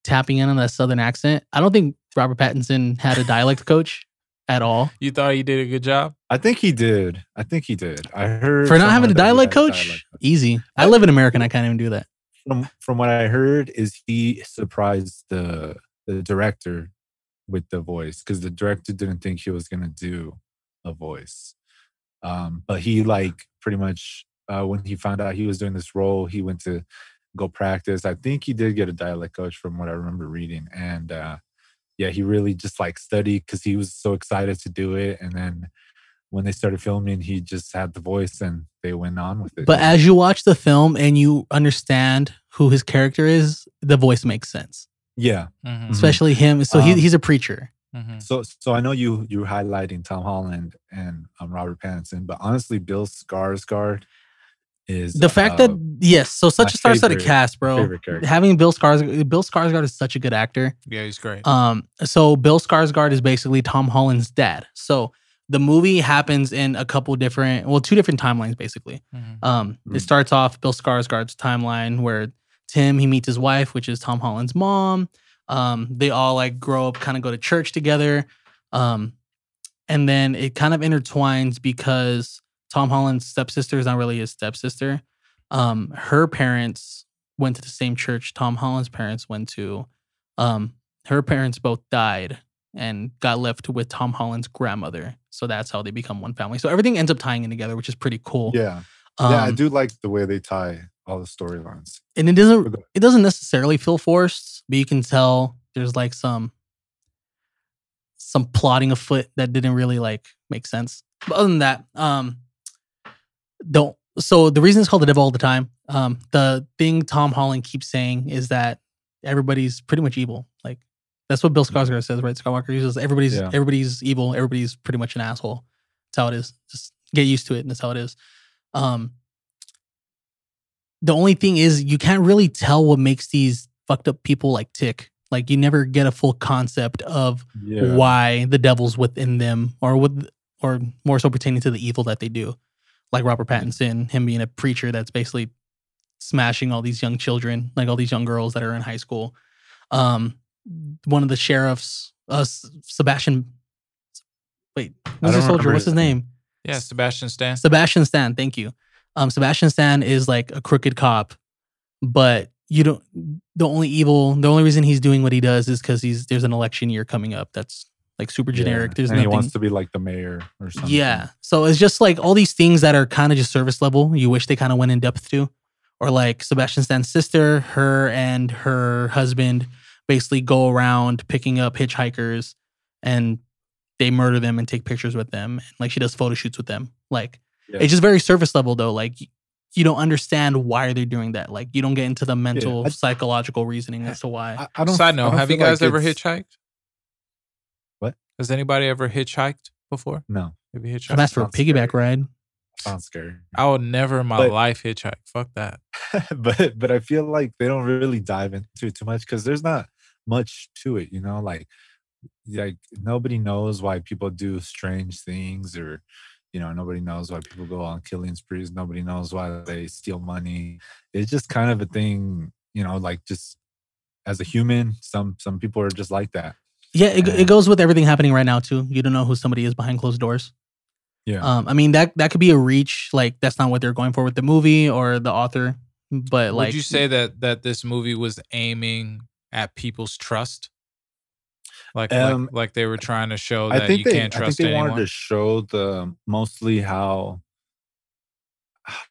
tapping in on that southern accent. I don't think Robert Pattinson had a dialect [laughs] coach at all. you thought he did a good job? I think he did. I think he did. I heard For not having a somewhere that he dialect had a coach, dialect coach. easy. I live in America and I can't even do that. From from what I heard, is he surprised the the director with the voice because the director didn't think he was gonna do a voice. Um, but he like pretty much uh, when he found out he was doing this role, he went to go practice. I think he did get a dialect coach from what I remember reading, and uh, yeah, he really just like studied because he was so excited to do it. And then when they started filming, he just had the voice, and they went on with it. But as you watch the film and you understand who his character is, the voice makes sense. yeah, Mhm, Especially him. So he, Um, he's a preacher. Mhm. So, so I know you you were highlighting Tom Holland and um, Robert Pattinson, but honestly, Bill Skarsgård is The fact uh, that yes, so such a star-studded favorite- cast, bro. Having Bill Skarsgård, Bill Skarsgård is such a good actor. Yeah, he's great. Um, so Bill Skarsgård is basically Tom Holland's dad. So the movie happens in a couple different, well, two different timelines basically. Mhm. Um, Mm. it starts off Bill Skarsgård's timeline where Tim he meets his wife, which is Tom Holland's mom. Um, they all like grow up, kind of go to church together. Um, and then it kind of intertwines because Tom Holland's stepsister is not really his stepsister. Um, her parents went to the same church Tom Holland's parents went to. Um, her parents both died and got left with Tom Holland's grandmother. So that's how they become one family. So everything ends up tying in together, which is pretty cool. yeah, Um, yeah, I do like the way they tie all the storylines. and it doesn't it doesn't necessarily feel forced, but you can tell there's like some some plotting afoot that didn't really like make sense. But other than that, um don't so the reason it's called the devil all the time, um, the thing Tom Holland keeps saying is that everybody's pretty much evil. Like that's what Bill Skarsgård says, right? Skywalker says everybody's Yeah. everybody's evil, everybody's pretty much an asshole. That's how it is. Just get used to it, and that's how it is. Um the only thing is you can't really tell what makes these fucked up people like tick. Like you never get a full concept of Yeah, why the devil's within them or with or more so pertaining to the evil that they do. Like Robert Pattinson, him being a preacher that's basically smashing all these young children, like all these young girls that are in high school. Um one of the sheriffs, uh Sebastian wait, who's the soldier? What's his his name. name? Yeah, Sebastian Stan. Sebastian Stan, thank you. Um, Sebastian Stan is like a crooked cop, but you don't. The only evil, the only reason he's doing what he does is because he's there's an election year coming up. That's like super Yeah. generic. There's and he wants to be like the mayor or something. Yeah. So it's just like all these things that are kind of just service level. You wish they kind of went in depth to. Or like Sebastian Stan's sister, her and her husband basically go around picking up hitchhikers and they murder them and take pictures with them. Like she does photo shoots with them. Like Yeah. it's just very surface level though. Like you don't understand why they're doing that. Like you don't get into the mental, I- psychological reasoning as to why. I, I don't. Side note: Have you feel like guys ever it's- hitchhiked? What? Has anybody ever hitchhiked before? No, Have you I've hitchhiked? asked for a piggyback scary. ride. sounds scary. I would never in my But- life hitchhike. Fuck that. [laughs] but but I feel like they don't really dive into it too much because there's not much to it, you know. Like like nobody knows why people do strange things, or you know, nobody knows why people go on killing sprees. Nobody knows why they steal money. It's just kind of a thing, you know. Like just as a human, some some people are just like that. Yeah, it, Yeah. it goes with everything happening right now too. You don't know who somebody is behind closed doors. Yeah. Um, I mean that that could be a reach. Like that's not what they're going for with the movie or the author. But like, Would you say that that this movie was aiming at people's trust? Like, Um, like, like they were trying to show I that think you they, can't trust I think they anyone. wanted to show the mostly how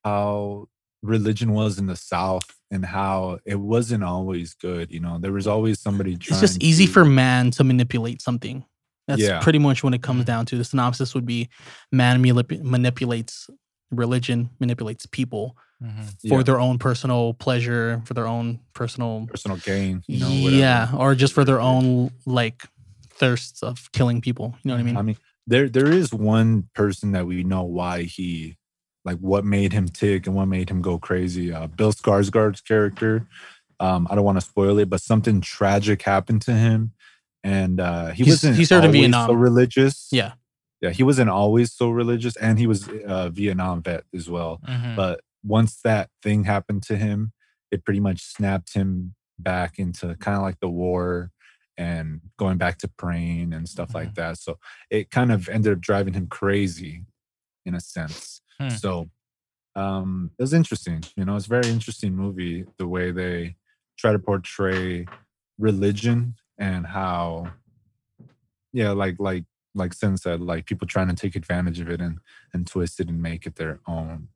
how religion was in the South and how it wasn't always good. You know, there was always somebody trying. it's just easy to- for man to manipulate something. That's Yeah. pretty much when it comes Mhm. down to the synopsis would be man manip- manipulates religion, manipulates people Mhm. for Yeah. their own personal pleasure, for their own personal personal gain. You know, yeah, or just for their own like thirsts of killing people. You know what I mean? I mean, there there is one person that we know why he like what made him tick and what made him go crazy. Uh, Bill Skarsgård's character. Um, I don't want to spoil it, but something tragic happened to him, and uh, he He's- wasn't he served in always Vietnam. so religious. Yeah. yeah, he wasn't always so religious, and he was a Vietnam vet as well. Mhm. But once that thing happened to him, it pretty much snapped him back into kind of like the war and going back to praying and stuff Mm-hmm. like that. So it kind of ended up driving him crazy in a sense. Hmm. So um it was interesting. You know, it's a very interesting movie the way they try to portray religion and how yeah, like like like Sin said, like people trying to take advantage of it and and twist it and make it their own.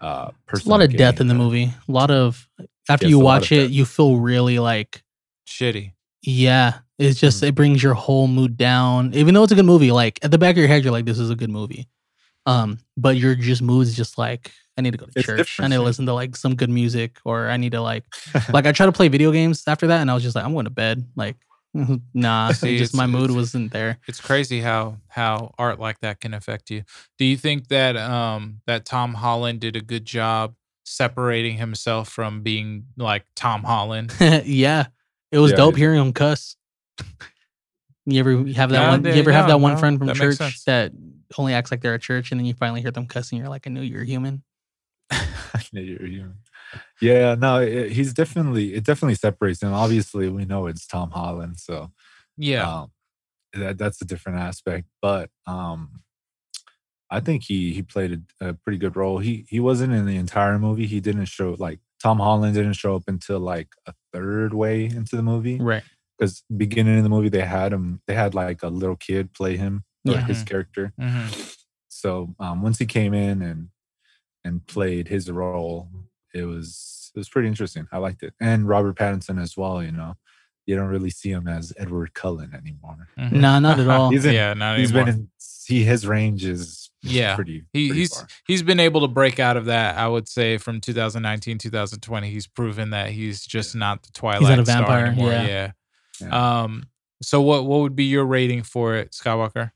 Uh, a lot of death in the movie. A lot of after Yes, you watch it, you feel really like Shitty. Yeah. It's just Mhm. it brings your whole mood down. Even though it's a good movie, like at the back of your head, you're like, this is a good movie. Um, but your just mood is just like, I need to go to It's church. I need to listen to like some good music, or I need to like [laughs] like I try to play video games after that, and I was just like, I'm going to bed. Like, [laughs] nah, [laughs] See, just my mood wasn't there. It's crazy how how art like that can affect you. Do you think that um that Tom Holland did a good job separating himself from being like Tom Holland? yeah, it was Yeah, dope hearing him cuss. [laughs] You ever have that Yeah, one? yeah, you ever have yeah, that one no, friend from that makes church sense. that only acts like they're at church, and then you finally hear them cussing? You're like, I knew you were human. [laughs] Yeah, you're human. yeah, no, it, he's definitely it definitely separates him. Obviously, we know it's Tom Holland, so Yeah. um, that that's a different aspect. But um, I think he he played a, a pretty good role. He he wasn't in the entire movie. He didn't show like Tom Holland didn't show up until like a third way into the movie Right. because beginning of the movie they had him they had like a little kid play him or Yeah. his character. Mhm. So um, once he came in and and played his role, it was it was pretty interesting. I liked it, and Robert Pattinson as well. You know, you don't really see him as Edward Cullen anymore. Mhm. Nah, not at [laughs] all. He's in- yeah, not He's anymore. been in. He his range is Yeah. pretty. he, pretty he's far. he's been able to break out of that. I would say from 2019, 2020, he's proven that he's just not the Twilight star vampire, anymore. yeah. Yeah. Yeah. Um. So what what would be your rating for it, Skywalker?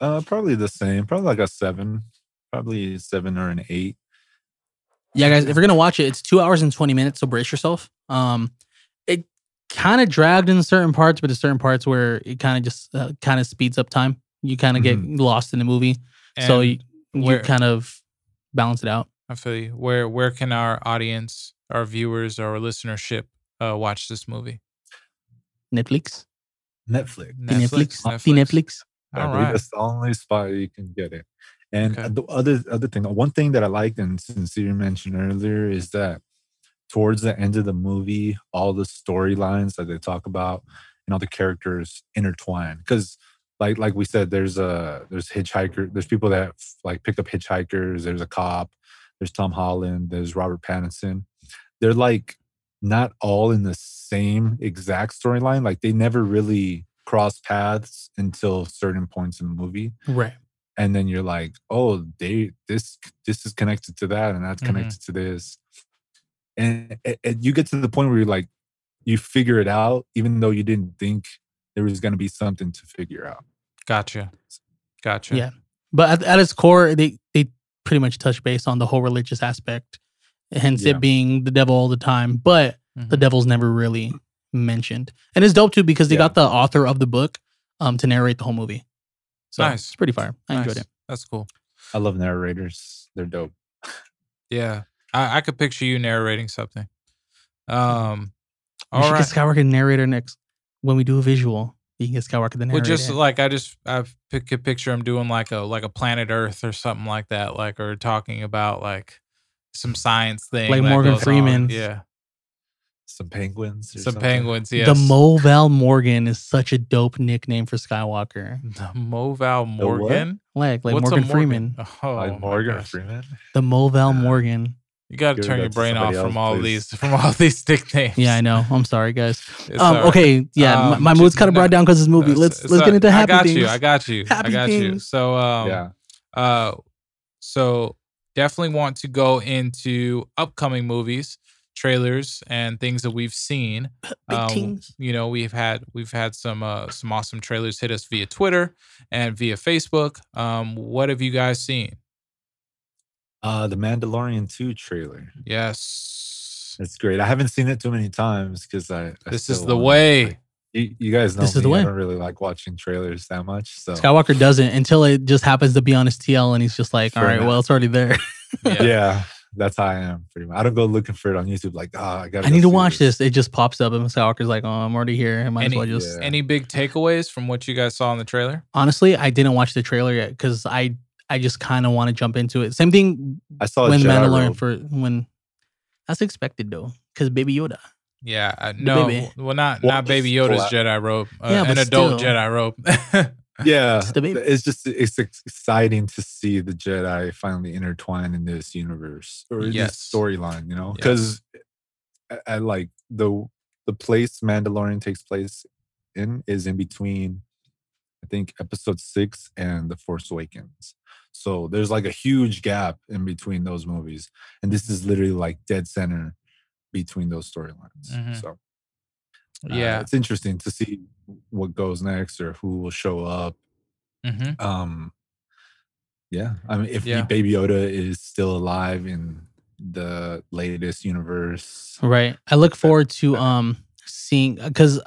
uh, probably the same. Probably like a seven. Probably seven or an eight. Yeah, guys, if you're gonna watch it, it's two hours and twenty minutes, so brace yourself. Um, it kind of dragged in certain parts, but there's certain parts where it kind of just uh, kind of speeds up time. You kind of get lost in the movie, so And you, you where- kind of balance it out. I feel you. Where where can our audience, our viewers, our listenership uh, watch this movie? Netflix, Netflix. The Netflix, The Netflix. I All believe right. that's the only spot you can get it. And Okay. the other other thing, one thing that I liked and Sincere mentioned earlier is that towards the end of the movie, all the storylines that they talk about, and all the characters intertwine because like like we said there's a there's hitchhiker there's people that like pick up hitchhikers there's a cop there's tom holland there's robert pattinson they're like not all in the same exact storyline like they never really cross paths until certain points in the movie Right. and then you're like oh they this this is connected to that and that's Mhm. connected to this and, and- and you get to the point where you're like you figure it out even though you didn't think there was going to be something to figure out Gotcha. Gotcha. Yeah. But at, at its core, they they pretty much touch base on the whole religious aspect, hence Yeah. it being the devil all the time. But the Mhm. devil's never really mentioned, and it's dope too because they Yeah. got the author of the book um to narrate the whole movie. So Nice. it's pretty fire. I enjoyed it. That's cool. i love narrators they're dope Yeah. I, I could picture you narrating something. Um We all should right. get Skywalker narrator next when we do a visual. You can get Skywalker the Well, narrator. just like I just I pic- could picture him doing like a like a planet Earth or something like that, like or talking about like some science thing, Like Morgan. Freeman. Yeah, some penguins or some something. penguins. Yes, The Moval Morgan is such a dope nickname for Skywalker. The Moval The? Morgan. Like like What's a Morgan Freeman. Oh, like my morgan freeman The Moval uh, Morgan. You got to turn your brain off somebody from all please. these from all [laughs] these nicknames. Yeah, I know. I'm sorry, guys. Um, all right. okay, yeah, my, Um, my just- mood's kind of no, brought down because this movie. No, Let's let's it's get into all- happy I got things. you. I got you. I Happy got you. So um, yeah Uh, so definitely want to go into upcoming movies, trailers, and things that we've seen. [coughs] Big Um, things. you know, we've had we've had some uh, some awesome trailers hit us via Twitter and via Facebook. Um, what have you guys seen? Uh the mandalorian 2 trailer Yes, it's great i haven't seen it too many times because i, I this is the way. like, you, you guys know This me. is the way. I don't really like watching trailers that much. So Skywalker doesn't until it just happens to be on his TL, and he's just like, "All Fair enough. well, it's already there. [laughs] yeah. that's how I am pretty much. I don't go looking for it on YouTube like, oh, I got. I need to watch this." It just pops up, and Skywalker's like, "Oh, I'm already here. I might Any- as well just." Yeah. Any big takeaways from what you guys saw in the trailer? Honestly, I didn't watch the trailer yet because I I just kind of want to jump into it. Same thing I saw when a Jedi Mandalorian for when that's expected though, because Baby Yoda. Yeah, uh, no, baby. well, not Well, not Baby Yoda's. Jedi robe, uh, Yeah, an but adult still. Jedi robe. [laughs] [laughs] Yeah, It's the baby. it's just it's exciting to see the Jedi finally intertwine in this universe or Yes. this storyline. You know, Yes. because I, I like the the place Mandalorian takes place in is in between. I think episode six and The Force Awakens. So there's like a huge gap in between those movies, and this is literally like dead center between those storylines. Mhm. So uh, yeah. it's interesting to see what goes next or who will show up. hmm Um, yeah, I mean, if Yeah. Baby Yoda is still alive in the latest universe, Right. I look forward to um seeing because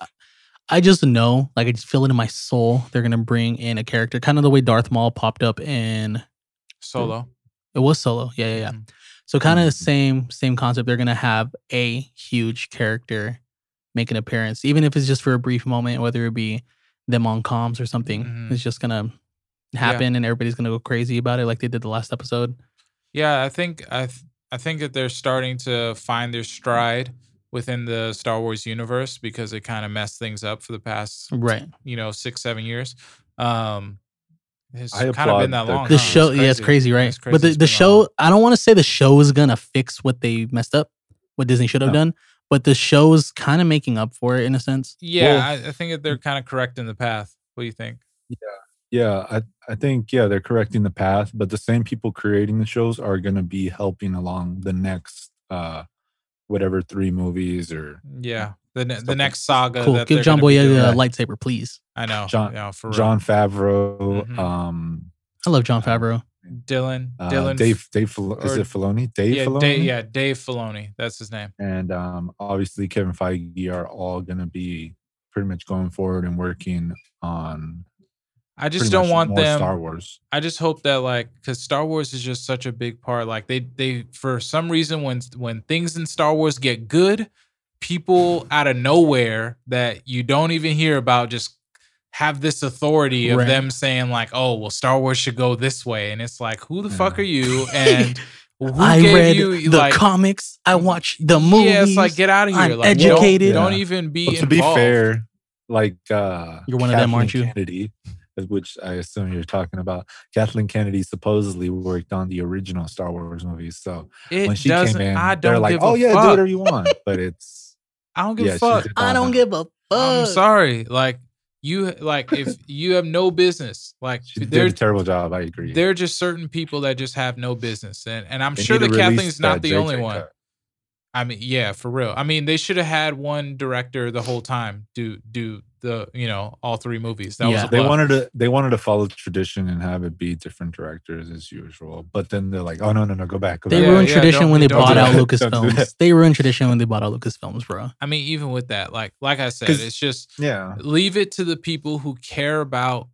I just know, like I just feel it in my soul. They're gonna bring in a character, kind of the way Darth Maul popped up in Solo. it was Solo. Yeah, yeah, yeah. Mhm. So kind of Mhm. the same same concept. They're gonna have a huge character make an appearance, even if it's just for a brief moment, whether it be them on comms or something. Mhm. It's just gonna happen, and everybody's gonna go crazy about it, like they did the last episode. Yeah, I think I th- I think that they're starting to find their stride within the Star Wars universe because it kind of messed things up for the past Right. you know six seven years. Um, it's I kind of been applaud that the- long. The huh? show, yeah, it's crazy, right? It's But the, It's the show, long. I don't want to say the show is gonna fix what they messed up, what Disney should have No. done, but the show's kind of making up for it in a sense. Yeah, Well- I, I think that they're kind of correcting the path. What do you think? Yeah, yeah, I I think yeah they're correcting the path, but the same people creating the shows are going to be helping along the next uh whatever three movies or Yeah, the ne- the like- next saga. Cool. that Give they're John Boyega a lightsaber, please. I know. John- yeah, for real. Jon Favreau, Mhm. um, I love Jon Uh, Favreau. Dylan. uh, Dylan. Dave Dave Fil- is it Filoni? Dave yeah, Filoni, Dave, yeah, Dave Filoni. That's his name. and um, obviously Kevin Feige are all going to be pretty much going forward and working on. I just don't want more them. Star Wars. I just hope that like because Star Wars is just such a big part. Like they they for some reason when when things in Star Wars get good, people [clears throat] out of nowhere that you don't even hear about just have this authority of Right. them saying like, oh well, Star Wars should go this way, and it's like, who the fuck are you? [laughs] And who I gave read you the like? comics. I watch the movies. yeah, it's like get out of here. I'm like, don't- educated. Don't, even be Well, to be fair, like uh You're one of them, aren't you? Kennedy, which I assume you're talking about. Kathleen Kennedy supposedly worked on the original Star Wars movies. So It when she came in, I they're don't like, give "Oh a yeah, fuck. do whatever you want." But it's I don't give yeah, a fuck. did I don't give a fuck. I'm sorry. Like you, like if [laughs] you have no business, like She did there, a terrible job. I agree. there are just certain people that just have no business, and and I'm They sure that Kathleen's not that the JJ only one. cut. I mean, yeah, for real. I mean, they should have had one director the whole time do do the you know all three movies. That was Yeah. a They bluff. wanted to they wanted to follow tradition and have it be different directors as usual. But then they're like, "Oh no, no, no, go back." Go They back. Ruined yeah, tradition don't- when they bought out that. Don't Lucasfilms. They ruined tradition when they bought out Lucasfilms, bro. I mean, even with that, like like I said, it's just yeah. leave it to the people who care about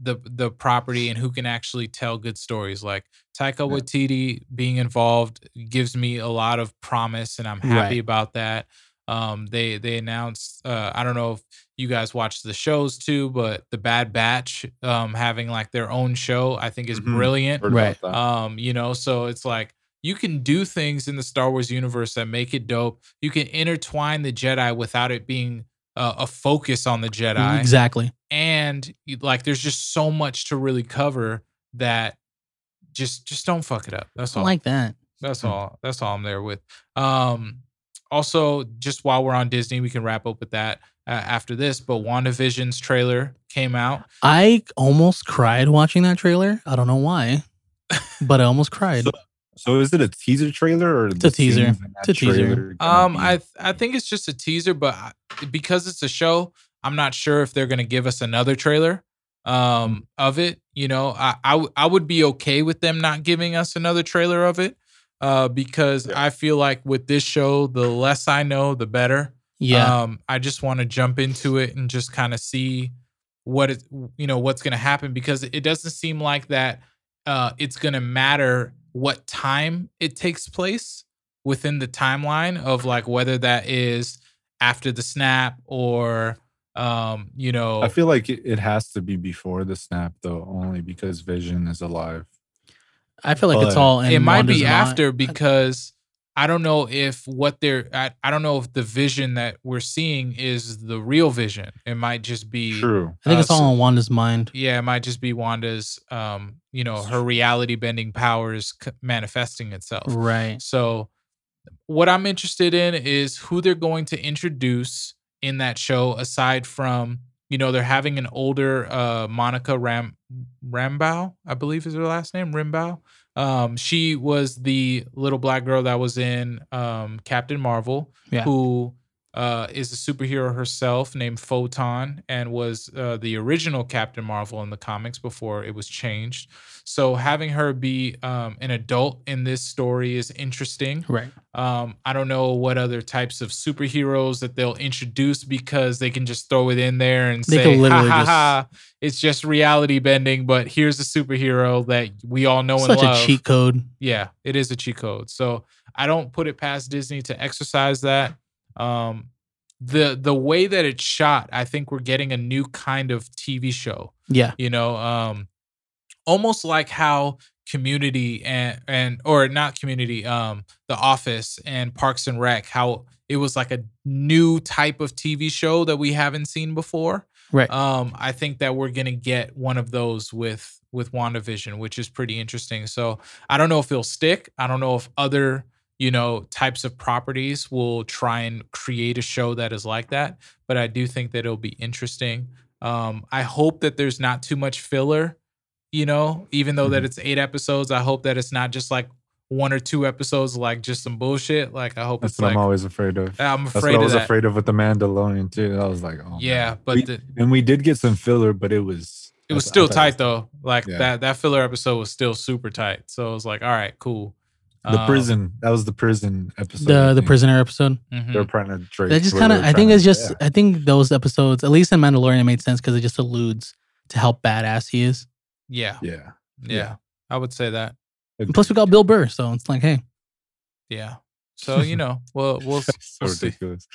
the the property and who can actually tell good stories. Like Taika Yeah. Waititi being involved gives me a lot of promise, and I'm happy Right. about that. Um, they they announced. Uh, I don't know if you guys watch the shows too, but the Bad Batch um, having like their own show, I think is Mhm. brilliant. Right. Um, you know, so it's like you can do things in the Star Wars universe that make it dope. You can intertwine the Jedi without it being uh, a focus on the Jedi, Exactly. and like there's just so much to really cover that just just don't fuck it up. That's I all. like that. That's Hmm. all. That's all I'm there with. Um, also, just while we're on Disney, we can wrap up with that uh, after this. But WandaVision's trailer came out. I almost cried watching that trailer. I don't know why, [laughs] but I almost cried. So, so is it a teaser trailer or It's a teaser. scenes in that It's a teaser. Um, I th- I think it's just a teaser, but I, because it's a show, I'm not sure if they're gonna give us another trailer um of it. You know, I I, w- I would be okay with them not giving us another trailer of it, uh, because Yeah. I feel like with this show, the less I know, the better. yeah. Um, I just want to jump into it and just kind of see what it, you know, what's going to happen because it doesn't seem like that. Uh, it's going to matter what time it takes place within the timeline of like whether that is after the snap or, um, you know, I feel like it, it has to be before the snap though, only because Vision is alive. I feel like it's all. In it might Wanda's be mind. after because I don't know if what they're I, I don't know if the vision that we're seeing is the real vision. It might just be True. I think uh, it's all in Wanda's mind. yeah, it might just be Wanda's um, you know, her reality bending powers manifesting itself. Right. So what I'm interested in is who they're going to introduce in that show aside from you know they're having an older uh Monica Ram Rambeau, I believe is her last name, Rimbow. Um she was the little black girl that was in um Captain Marvel Yeah. who uh, is a superhero herself named Photon and was uh, the original Captain Marvel in the comics before it was changed. So having her be um, an adult in this story is interesting. Right. Um, I don't know what other types of superheroes that they'll introduce because they can just throw it in there and They say, ha ha ha, it's just reality bending, but here's a superhero that we all know Such and love. a cheat code. Yeah, it is a cheat code. So I don't put it past Disney to exercise that. Um, the the way that it's shot, I think we're getting a new kind of TV show. Yeah. You know, um, almost like how Community and and or not Community, um, The Office and Parks and Rec, how it was like a new type of TV show that we haven't seen before Right. um i think that we're gonna get one of those with with wandavision which is pretty interesting so i don't know if it'll stick i don't know if other you know types of properties will try and create a show that is like that but i do think that it'll be interesting um i hope that there's not too much filler you know even though that Mhm. it's eight episodes i hope that it's not just like one or two episodes like just some bullshit like i hope That's what like I'm always afraid of. i'm That's afraid what I of was that afraid of with the Mandalorian too. I was like, oh yeah man. but We- the, and we did get some filler, but it was it was still tight though. Like Yeah. that that filler episode was still super tight. So it was like, all right, cool. The Um, prison. That was the prison episode. The the prisoner episode. mhm. They're trying to Drake. That just kind of. I think it's to- just. yeah. I think those episodes, at least in Mandalorian, made sense because it just alludes to how badass he is. Yeah, yeah. yeah, I would say that. And plus, we got Bill Burr, so it's like, hey, Yeah. So you know, we'll [laughs] we'll, so we'll see. ridiculous.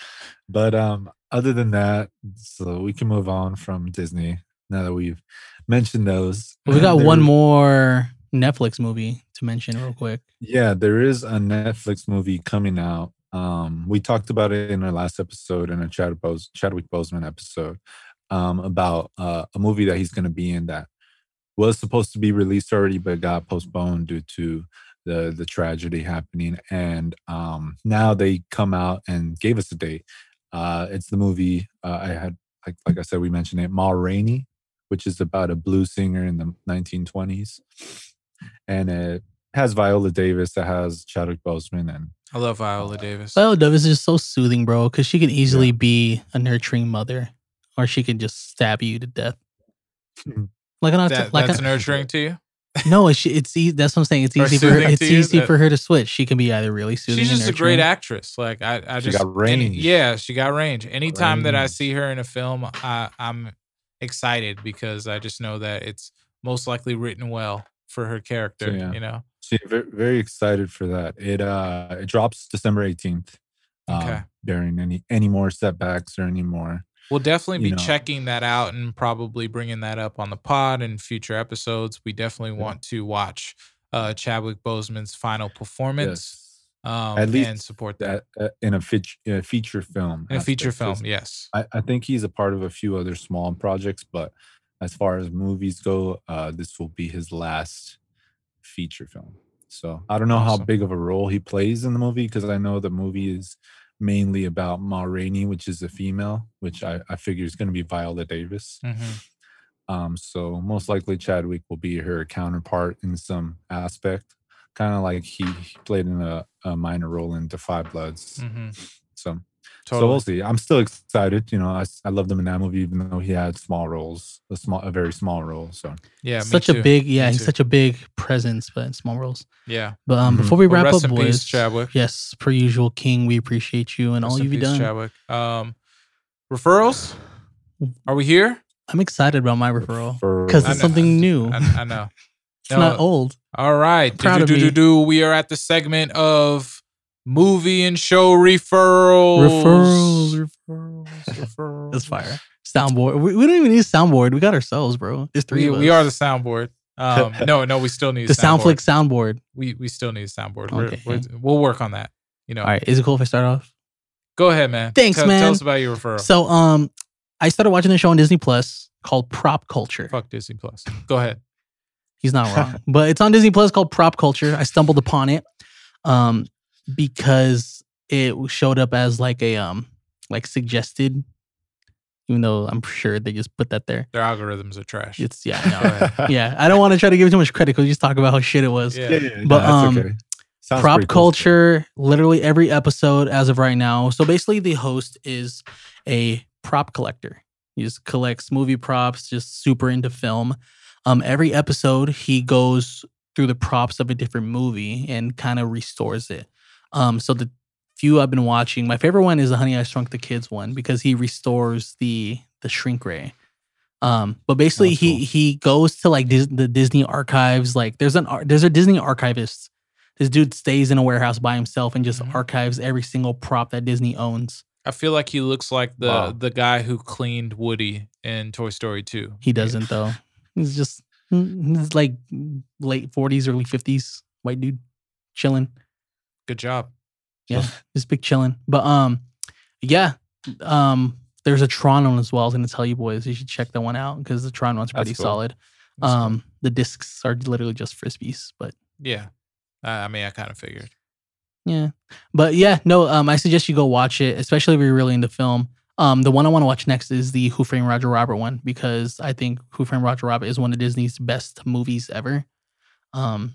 But um, other than that, so we can move on from Disney now that we've mentioned those. we got one more Netflix movie to mention real quick. Yeah, there is a Netflix movie coming out Um, we talked about it in our last episode, in a Chadwick, Bos- Chadwick Boseman episode, um, about uh, a movie that he's going to be in that was supposed to be released already, but got postponed due to the the tragedy happening. And um, now they come out and gave us a date. Uh, it's the movie uh, I had, like like I said, we mentioned it, Ma Rainey, which is about a blues singer in the 1920s, and it has Viola Davis, it has Chadwick Boseman, and I love Viola Davis. Viola Davis is so soothing, bro, because she can easily be a nurturing mother, or she can just stab you to death. [laughs] Like I'm that, like that's I- nurturing to you. no, it's it's e- that's what I'm saying. It's easy for her, it's to you? easy That- for her to switch. She can be either really soothing. She's and just a great actress. Like I, I She just got any- range. yeah, she got range. Anytime that I see her in a film, I, I'm excited because I just know that it's most likely written well for her character. yeah. You know. So very, very excited for that. It uh it drops December 18th. Um, Okay. Bearing any any more setbacks or any more. We'll definitely be know. checking that out and probably bringing that up on the pod in future episodes. We definitely Yeah. want to watch uh, Chadwick Boseman's final performance Yes. um, At least and support that That uh, in a, feature, a feature film. in a feature film. Yes. I, I think he's a part of a few other small projects, but as far as movies go, uh, this will be his last feature film. So I don't know Awesome. how big of a role he plays in the movie because I know the movie is mainly about Ma Rainey, which is a female, which I, I figure is going to be Viola Davis. hmm Um, so most likely Chadwick will be her counterpart in some aspect, kind of like he played in a, a minor role in Da 5 Bloods. hmm So so we'll see. I'm still excited. You know, I, I love him in that movie, even though he had small roles, a small, a very small role. So yeah. me such too. a big, yeah, Me he's too. such a big presence, but in small roles. Yeah. But um, Mhm. before we Well, wrap rest up, in boys, peace, Chadwick. yes, per usual, King, we appreciate you and Rest all you've peace, done. Chadwick. Um, referrals? Are we here? I'm excited about my referral because it's know- something new. I, I know. it's not old. All right. Proud do, of do, do, me. do. We are at the segment of movie and show referrals. Referrals, referrals. [laughs] referrals. That's fire. Soundboard. We, we don't even need a soundboard. We got ourselves, bro. There's three We, of us. we are the soundboard. Um, [laughs] no, no, we still need the a soundboard. Soundflick soundboard. We we still need a soundboard. We're, Okay. we're, we'll work on that. You know. All right. Is it cool if I start off? Go ahead, man. Thanks, tell, man. Tell us about your referral. So, um, I started watching the show on Disney Plus called Prop Culture. Fuck Disney Plus. Go ahead. He's not [laughs] wrong, but it's on Disney Plus called Prop Culture. I stumbled upon it, um, because it showed up as like a um, like suggested. Even though I'm sure they just put that there. Their algorithms are trash. It's yeah, I [laughs] know. yeah. I don't want to try to give too much credit because we just talk about how shit it was. Yeah. yeah, yeah, yeah, But, that's um, okay. Prop pretty cool. culture literally every episode as of right now so basically the host is a prop collector he just collects movie props just super into film um every episode he goes through the props of a different movie and kind of restores it um so the few i've been watching my favorite one is the honey i shrunk the kids one because he restores the the shrink ray um but basically That's he cool. he goes to like Dis- the disney archives like there's an ar- there's a disney archivist this dude stays in a warehouse by himself and just Mhm. archives every single prop that Disney owns. I feel like he looks like the Wow. the guy who cleaned Woody in Toy Story 2. He doesn't [laughs] though. He's just he's like late forties, early fifties, white dude, chilling. Good job. Yeah, just big chilling. But um, yeah, um, there's a Tron one as well. I was gonna tell you boys, you should check that one out because the Tron one's pretty cool. solid. That's cool. Um, the discs are literally just frisbees, but yeah. I I mean, I kind of figured. Yeah. But yeah, no, um, I suggest you go watch it, especially if you're really into film. Um, the one I want to watch next is the Who Framed Roger Rabbit one because I think Who Framed Roger Rabbit is one of Disney's best movies ever. Um,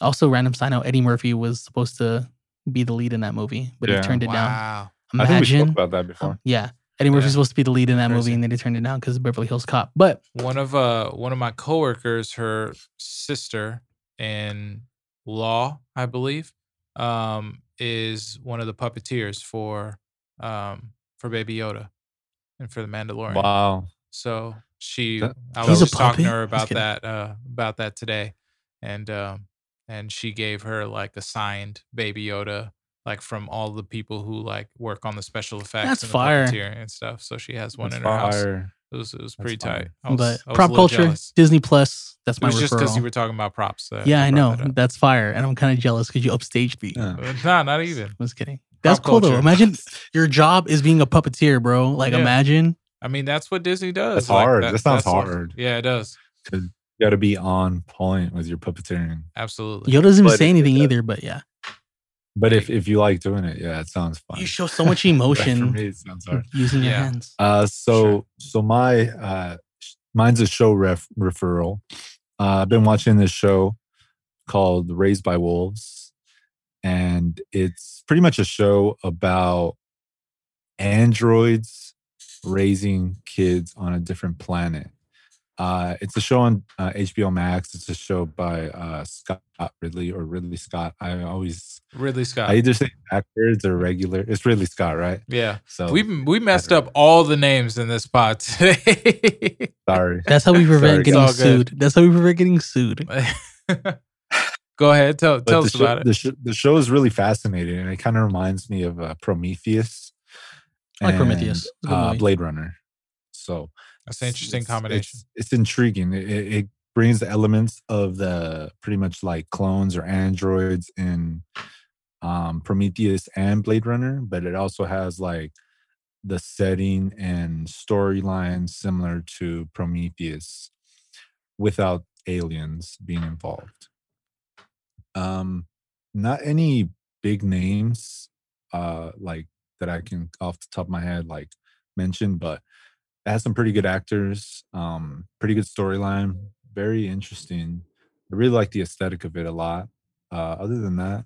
also, random side note: Eddie Murphy was supposed to be the lead in that movie, but Yeah. he turned it down. Wow. I think we spoke Imagine, about that before. um, yeah, Eddie Murphy's Yeah. supposed to be the lead in that movie, and then he turned it down because of Beverly Hills Cop. But One of uh one of my coworkers, her sister in law, I believe, um, is one of the puppeteers for um for Baby Yoda and for the Mandalorian. Wow. So she, That- I was a talking to her about that, uh, about that today, and um, and she gave her like a signed Baby Yoda, like from all the people who like work on the special effects That's and fire. puppeteer and stuff. So she has one That's in her house. It was it was pretty fire. tight. I was, but I was prop little culture, jealous. Disney Plus. That's It my was just because you were talking about props. that yeah, you I know that that's fire, and I'm kind of jealous because you upstaged me. Yeah. Uh, Nah, not even. I was kidding. That's Pop cool though. Imagine [laughs] your job is being a puppeteer, bro. Like Yeah. imagine. I mean, that's what Disney does. That's hard. That sounds that's what- hard. Yeah, it does. Because you got to be on point with your puppeteering. Absolutely. Yoda doesn't But say anything it- either, but yeah. But if, if you like doing it, yeah, it sounds fun. You show so much But [laughs] For emotion me, it sounds hard. [laughs] using your hands. Uh, so Sure. so my uh, mine's a show ref referral. Uh, I've been watching this show called Raised by Wolves, and it's pretty much a show about androids raising kids on a different planet. Uh, it's a show on uh, HBO Max. It's a show by uh, Scott Ridley or Ridley Scott. I always Ridley Scott. I either say backwards or regular. It's Ridley Scott, right? yeah. So We we messed up all the names in this pod today. [laughs] sorry. That's how we Sorry, prevent getting it's all good. sued. That's how we prevent getting sued. [laughs] Go ahead. Tell But tell the us show, about it. The, sh- the show is really fascinating, and it kind of reminds me of uh, Prometheus. I like and, Prometheus. It's a good Uh. Blade Runner. So That's an interesting it's- combination. It's, it's intriguing. It, it, it brings the elements of the pretty much like clones or androids in um, Prometheus and Blade Runner, but it also has like the setting and storyline similar to Prometheus without aliens being involved. Um, not any big names uh like that I can off the top of my head like mention, but it has some pretty good actors, um, pretty good storyline, very interesting. I really like the aesthetic of it a lot. Uh, other than that,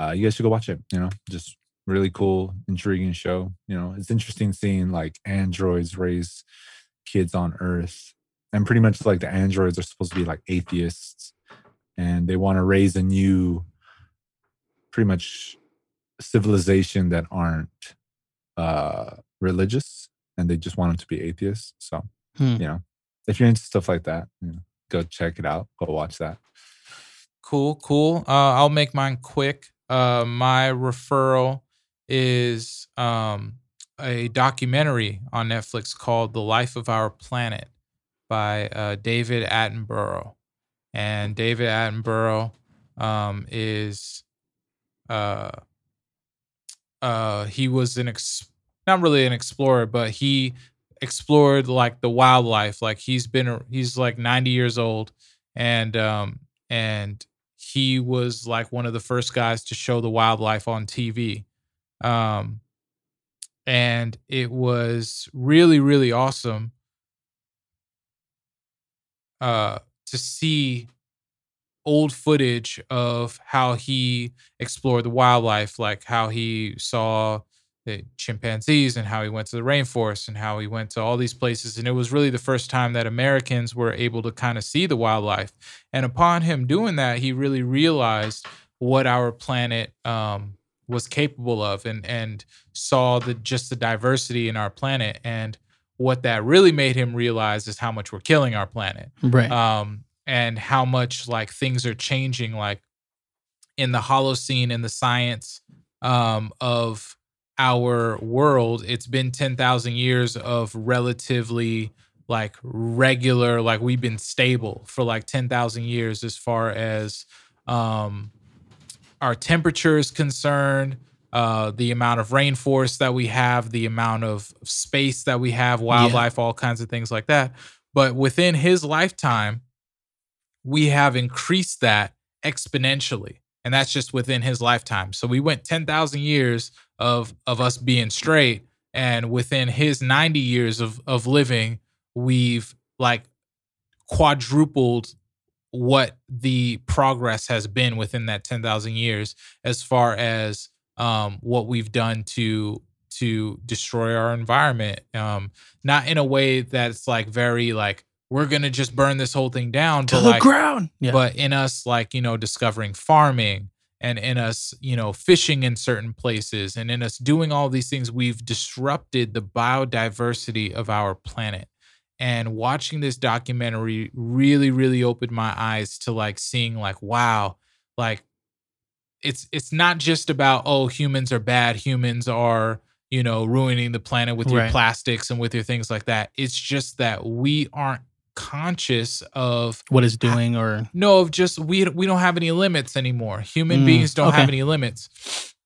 uh, you guys should go watch it. You know, just really cool, intriguing show. You know, it's interesting seeing like androids raise kids on Earth, and pretty much like the androids are supposed to be like atheists, and they want to raise a new, pretty much civilization that aren't uh religious and they just want them to be atheists so Hmm. you know if you're into stuff like that you know, go check it out go watch that Cool, cool. Uh, I'll make mine quick. Uh, my referral is um, a documentary on Netflix called "The Life of Our Planet" by uh, David Attenborough, and David Attenborough um, is uh, uh, he was an ex- not really an explorer, but he explored like the wildlife. Like he's been he's like 90 years old, and um, and he was like one of the first guys to show the wildlife on TV. Um, and it was really, really awesome uh, to see old footage of how he explored the wildlife, like how he saw the chimpanzees and how he went to the rainforest and how he went to all these places. And it was really the first time that Americans were able to kind of see the wildlife. And upon him doing that, he really realized what our planet um, was capable of and and saw the just the diversity in our planet. And what that really made him realize is how much we're killing our planet Right. um, and how much like things are changing, like in the Holocene in the science um, of our world. It's been ten thousand years of relatively like regular, like we've been stable for like ten thousand years as far as um, our temperature is concerned. Uh, the amount of rainforest that we have, the amount of space that we have, wildlife, all kinds of things like that. But within his lifetime, we have increased that exponentially. And that's just within his lifetime. So we went 10,000 years of of us being straight and within his 90 years of of living, we've like quadrupled what the progress has been within that 10,000 years as far as um what we've done to to destroy our environment um not in a way that's like very like we're gonna just burn this whole thing down to but the like ground. Yeah. but in us like you know discovering farming and in us you know fishing in certain places and in us doing all these things we've disrupted the biodiversity of our planet and watching this documentary really really opened my eyes to like seeing like wow like it's it's not just about oh humans are bad humans are you know ruining the planet with your Right. plastics and with your things like that it's just that we aren't conscious of what it's doing or no, of just we we don't have any limits anymore. Human Mm, beings don't have any limits.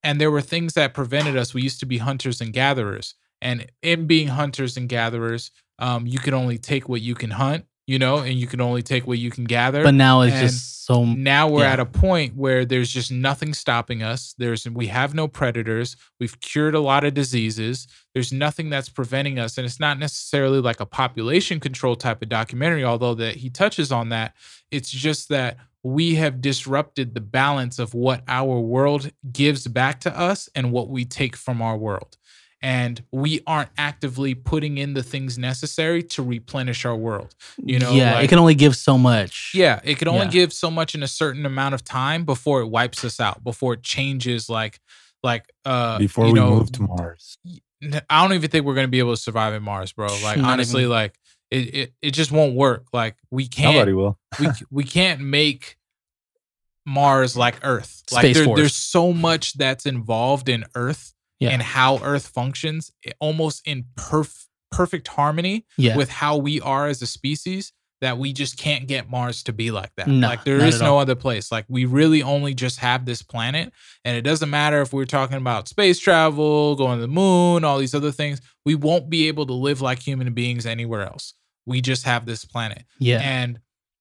and there were things that prevented us. We used to be hunters and gatherers, and in being hunters and gatherers, um, you can only take what you can hunt, you know, and you can only take what you can gather. But now it's And just so now we're yeah. at a point where there's just nothing stopping us. There's we have no predators. We've cured a lot of diseases. There's nothing that's preventing us, and it's not necessarily like a population control type of documentary, although that he touches on that. It's just that we have disrupted the balance of what our world gives back to us and what we take from our world. And we aren't actively putting in the things necessary to replenish our world. You know, yeah, like- it can only give so much. yeah, it can only Yeah. give so much in a certain amount of time before it wipes us out, before it changes like like uh Before you we know, move to Mars. I don't even think we're gonna be able to survive in Mars, bro. Like Not honestly, even- like it, it it just won't work. Like we can't Nobody will. we we can't make Mars like Earth. Like Space there- Force. there's so much that's involved in Earth Yeah. and how Earth functions, almost in perf- perfect harmony Yeah. with how we are as a species that we just can't get Mars to be like that. No, like there is no all. other place. Like we really only just have this planet and it doesn't matter if we're talking about space travel, going to the moon, all these other things. We won't be able to live like human beings anywhere else. We just have this planet yeah. and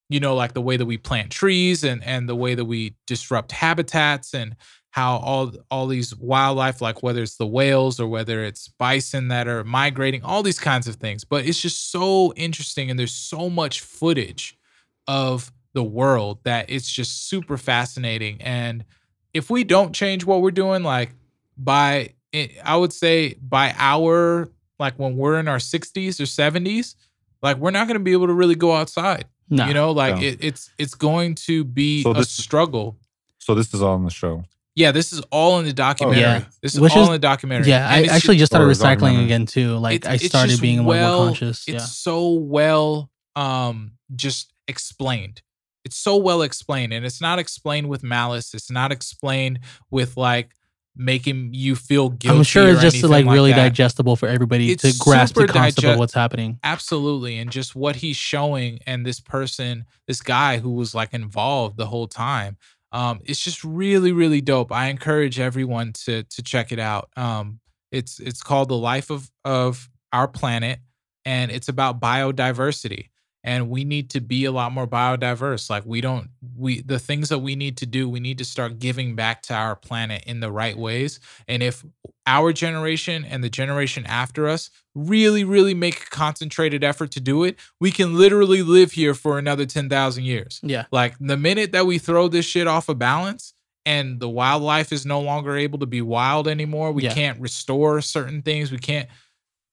you know like the way that we plant trees and and the way that we disrupt habitats and how all all these wildlife like whether it's the whales or whether it's bison that are migrating all these kinds of things but it's just so interesting and there's so much footage of the world that it's just super fascinating and if we don't change what we're doing like by eh, i would say by our like when we're in our 60s or 70s like we're not going to be able to really go outside no. you know, like No. it, it's it's going to be So a this- struggle. So this is all on the show. Yeah, this is all in the documentary. Yeah. This is Which all is- in the documentary. yeah, I And it's actually just started recycling again too. Like it's- I started being more, well- more conscious. It's Yeah. so well um just explained. It's so well explained, and it's not explained with malice. It's not explained with like making you feel guilty. I'm sure or it's just anything like really that. digestible for everybody It's to grasp the concept digest- of what's happening. Absolutely. And just what he's showing and this person, this guy who was like involved the whole time. Um, it's just really, really dope. I encourage everyone to to check it out. Um, it's it's called The Life of of Our Planet, and it's about biodiversity. And we need to be a lot more biodiverse. Like we don't we the things that we need to do, we need to start giving back to our planet in the right ways. And if our generation and the generation after us really, really make a concentrated effort to do it, we can literally live here for another 10,000 years. Yeah. Like the minute that we throw this shit off of balance and the wildlife is no longer able to be wild anymore, we Yeah. can't restore certain things. We can't,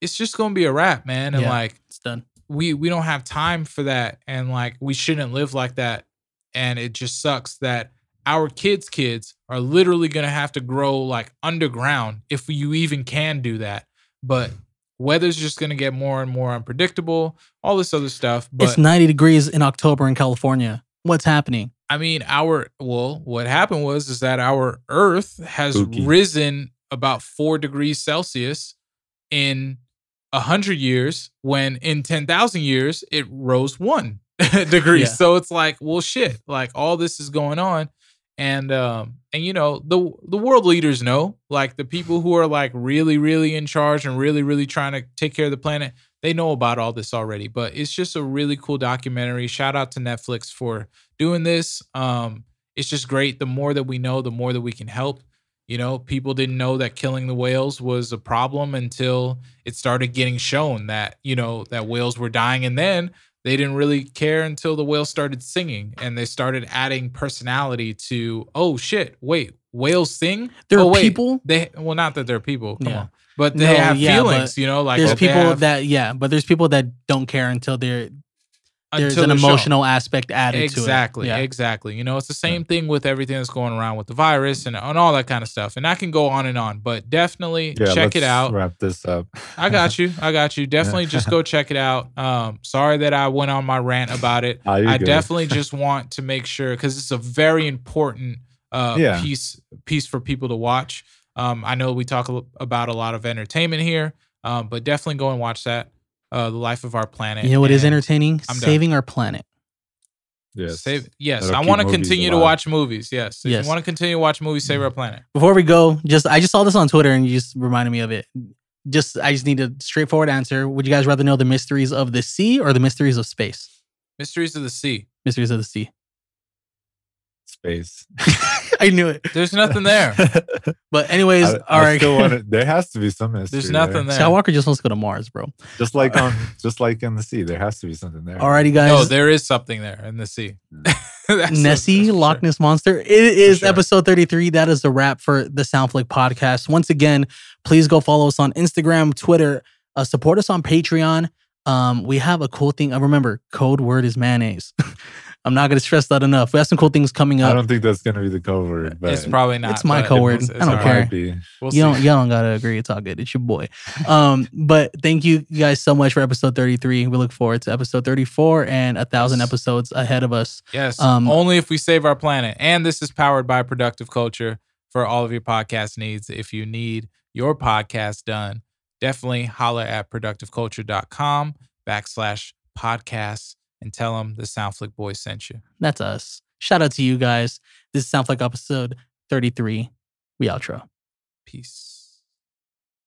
it's just going to be a wrap, man. And Yeah. like, It's done. We we don't have time for that and like we shouldn't live like that and it just sucks that our kids kids are literally going to have to grow like underground if you even can do that but weather's just going to get more and more unpredictable all this other stuff but it's 90 degrees in October in California. What's happening? I mean, our well, what happened was is that our Earth has Spooky. risen about four degrees Celsius in a hundred years, when in ten thousand years it rose one [laughs] degree. Yeah. So it's like, well, shit, like all this is going on, and um, and you know the the world leaders know, like the people who are like really, really in charge and really, really trying to take care of the planet. They know about all this already, but it's just a really cool documentary. Shout out to Netflix for doing this. Um, it's just great. The more that we know, the more that we can help. You know, people didn't know that killing the whales was a problem until it started getting shown that, you know, that whales were dying. And then they didn't really care until the whales started singing and they started adding personality to, oh shit, wait, whales sing? There oh, are wait, people. They, well, not that they're people, come Yeah. on, but they No, have yeah, feelings, you know, like there's people have- that yeah, but there's people that don't care until they're there's an they're shown. emotional aspect added exactly to it. Yeah. exactly you know it's the same thing with everything that's going around with the virus and, and all that kind of stuff and i can go on and on but definitely Yeah, check it let's out Wrap this up. i got you i got you [laughs] definitely just go check it out um sorry that i went on my rant about it [laughs] you're i good. definitely [laughs] just want to make sure because it's a very important uh Yeah. piece piece for people to watch um i know we talk about a lot of entertainment here um but definitely go and watch that uh the life of our planet You know what is entertaining? I'm done. Saving our planet. Yes. Save yes, That'll I want to movies continue to watch movies. Yes. If Yes. you want to continue to watch movies, save our planet. Before we go, just I just saw this on Twitter and you just reminded me of it. Just I just need a straightforward answer. Would you guys rather know the mysteries of the sea or the mysteries of space? Mysteries of the Sea. Mysteries of the sea. Space. [laughs] I knew it. There's nothing there. [laughs] But anyways, I, all I right. still wanna- [laughs] there has to be some mystery. There's nothing there. there. Skywalker just wants to go to Mars, bro. Just like on, just like in the sea, there has to be something there. Alrighty, guys. No, there is something there in the sea. [laughs] That's- Nessie, that's for Loch sure. Ness Monster. It is sure. episode 33. That is the wrap for the Soundflick podcast. Once again, please go follow us on Instagram, Twitter, uh, support us on Patreon. Um, we have a cool thing. Uh, remember, code word is mayonnaise. I'm not going to stress that enough. We have some cool things coming up. I don't think that's gonna be the code but It's probably not. It's my but code word. I don't all care. We'll you don't, see. you don't gotta agree. It's all good. It's your boy. Um, but thank you guys so much for episode 33. We look forward to episode 34 and a thousand Yes. episodes ahead of us. Yes. Um, only if we save our planet. And this is powered by Productive Culture for all of your podcast needs. If you need your podcast done, definitely holler at productiveculture.com backslash podcasts and tell them the Soundflick Boys sent you. That's us. Shout out to you guys. This sounds like episode 33. We outro. Peace.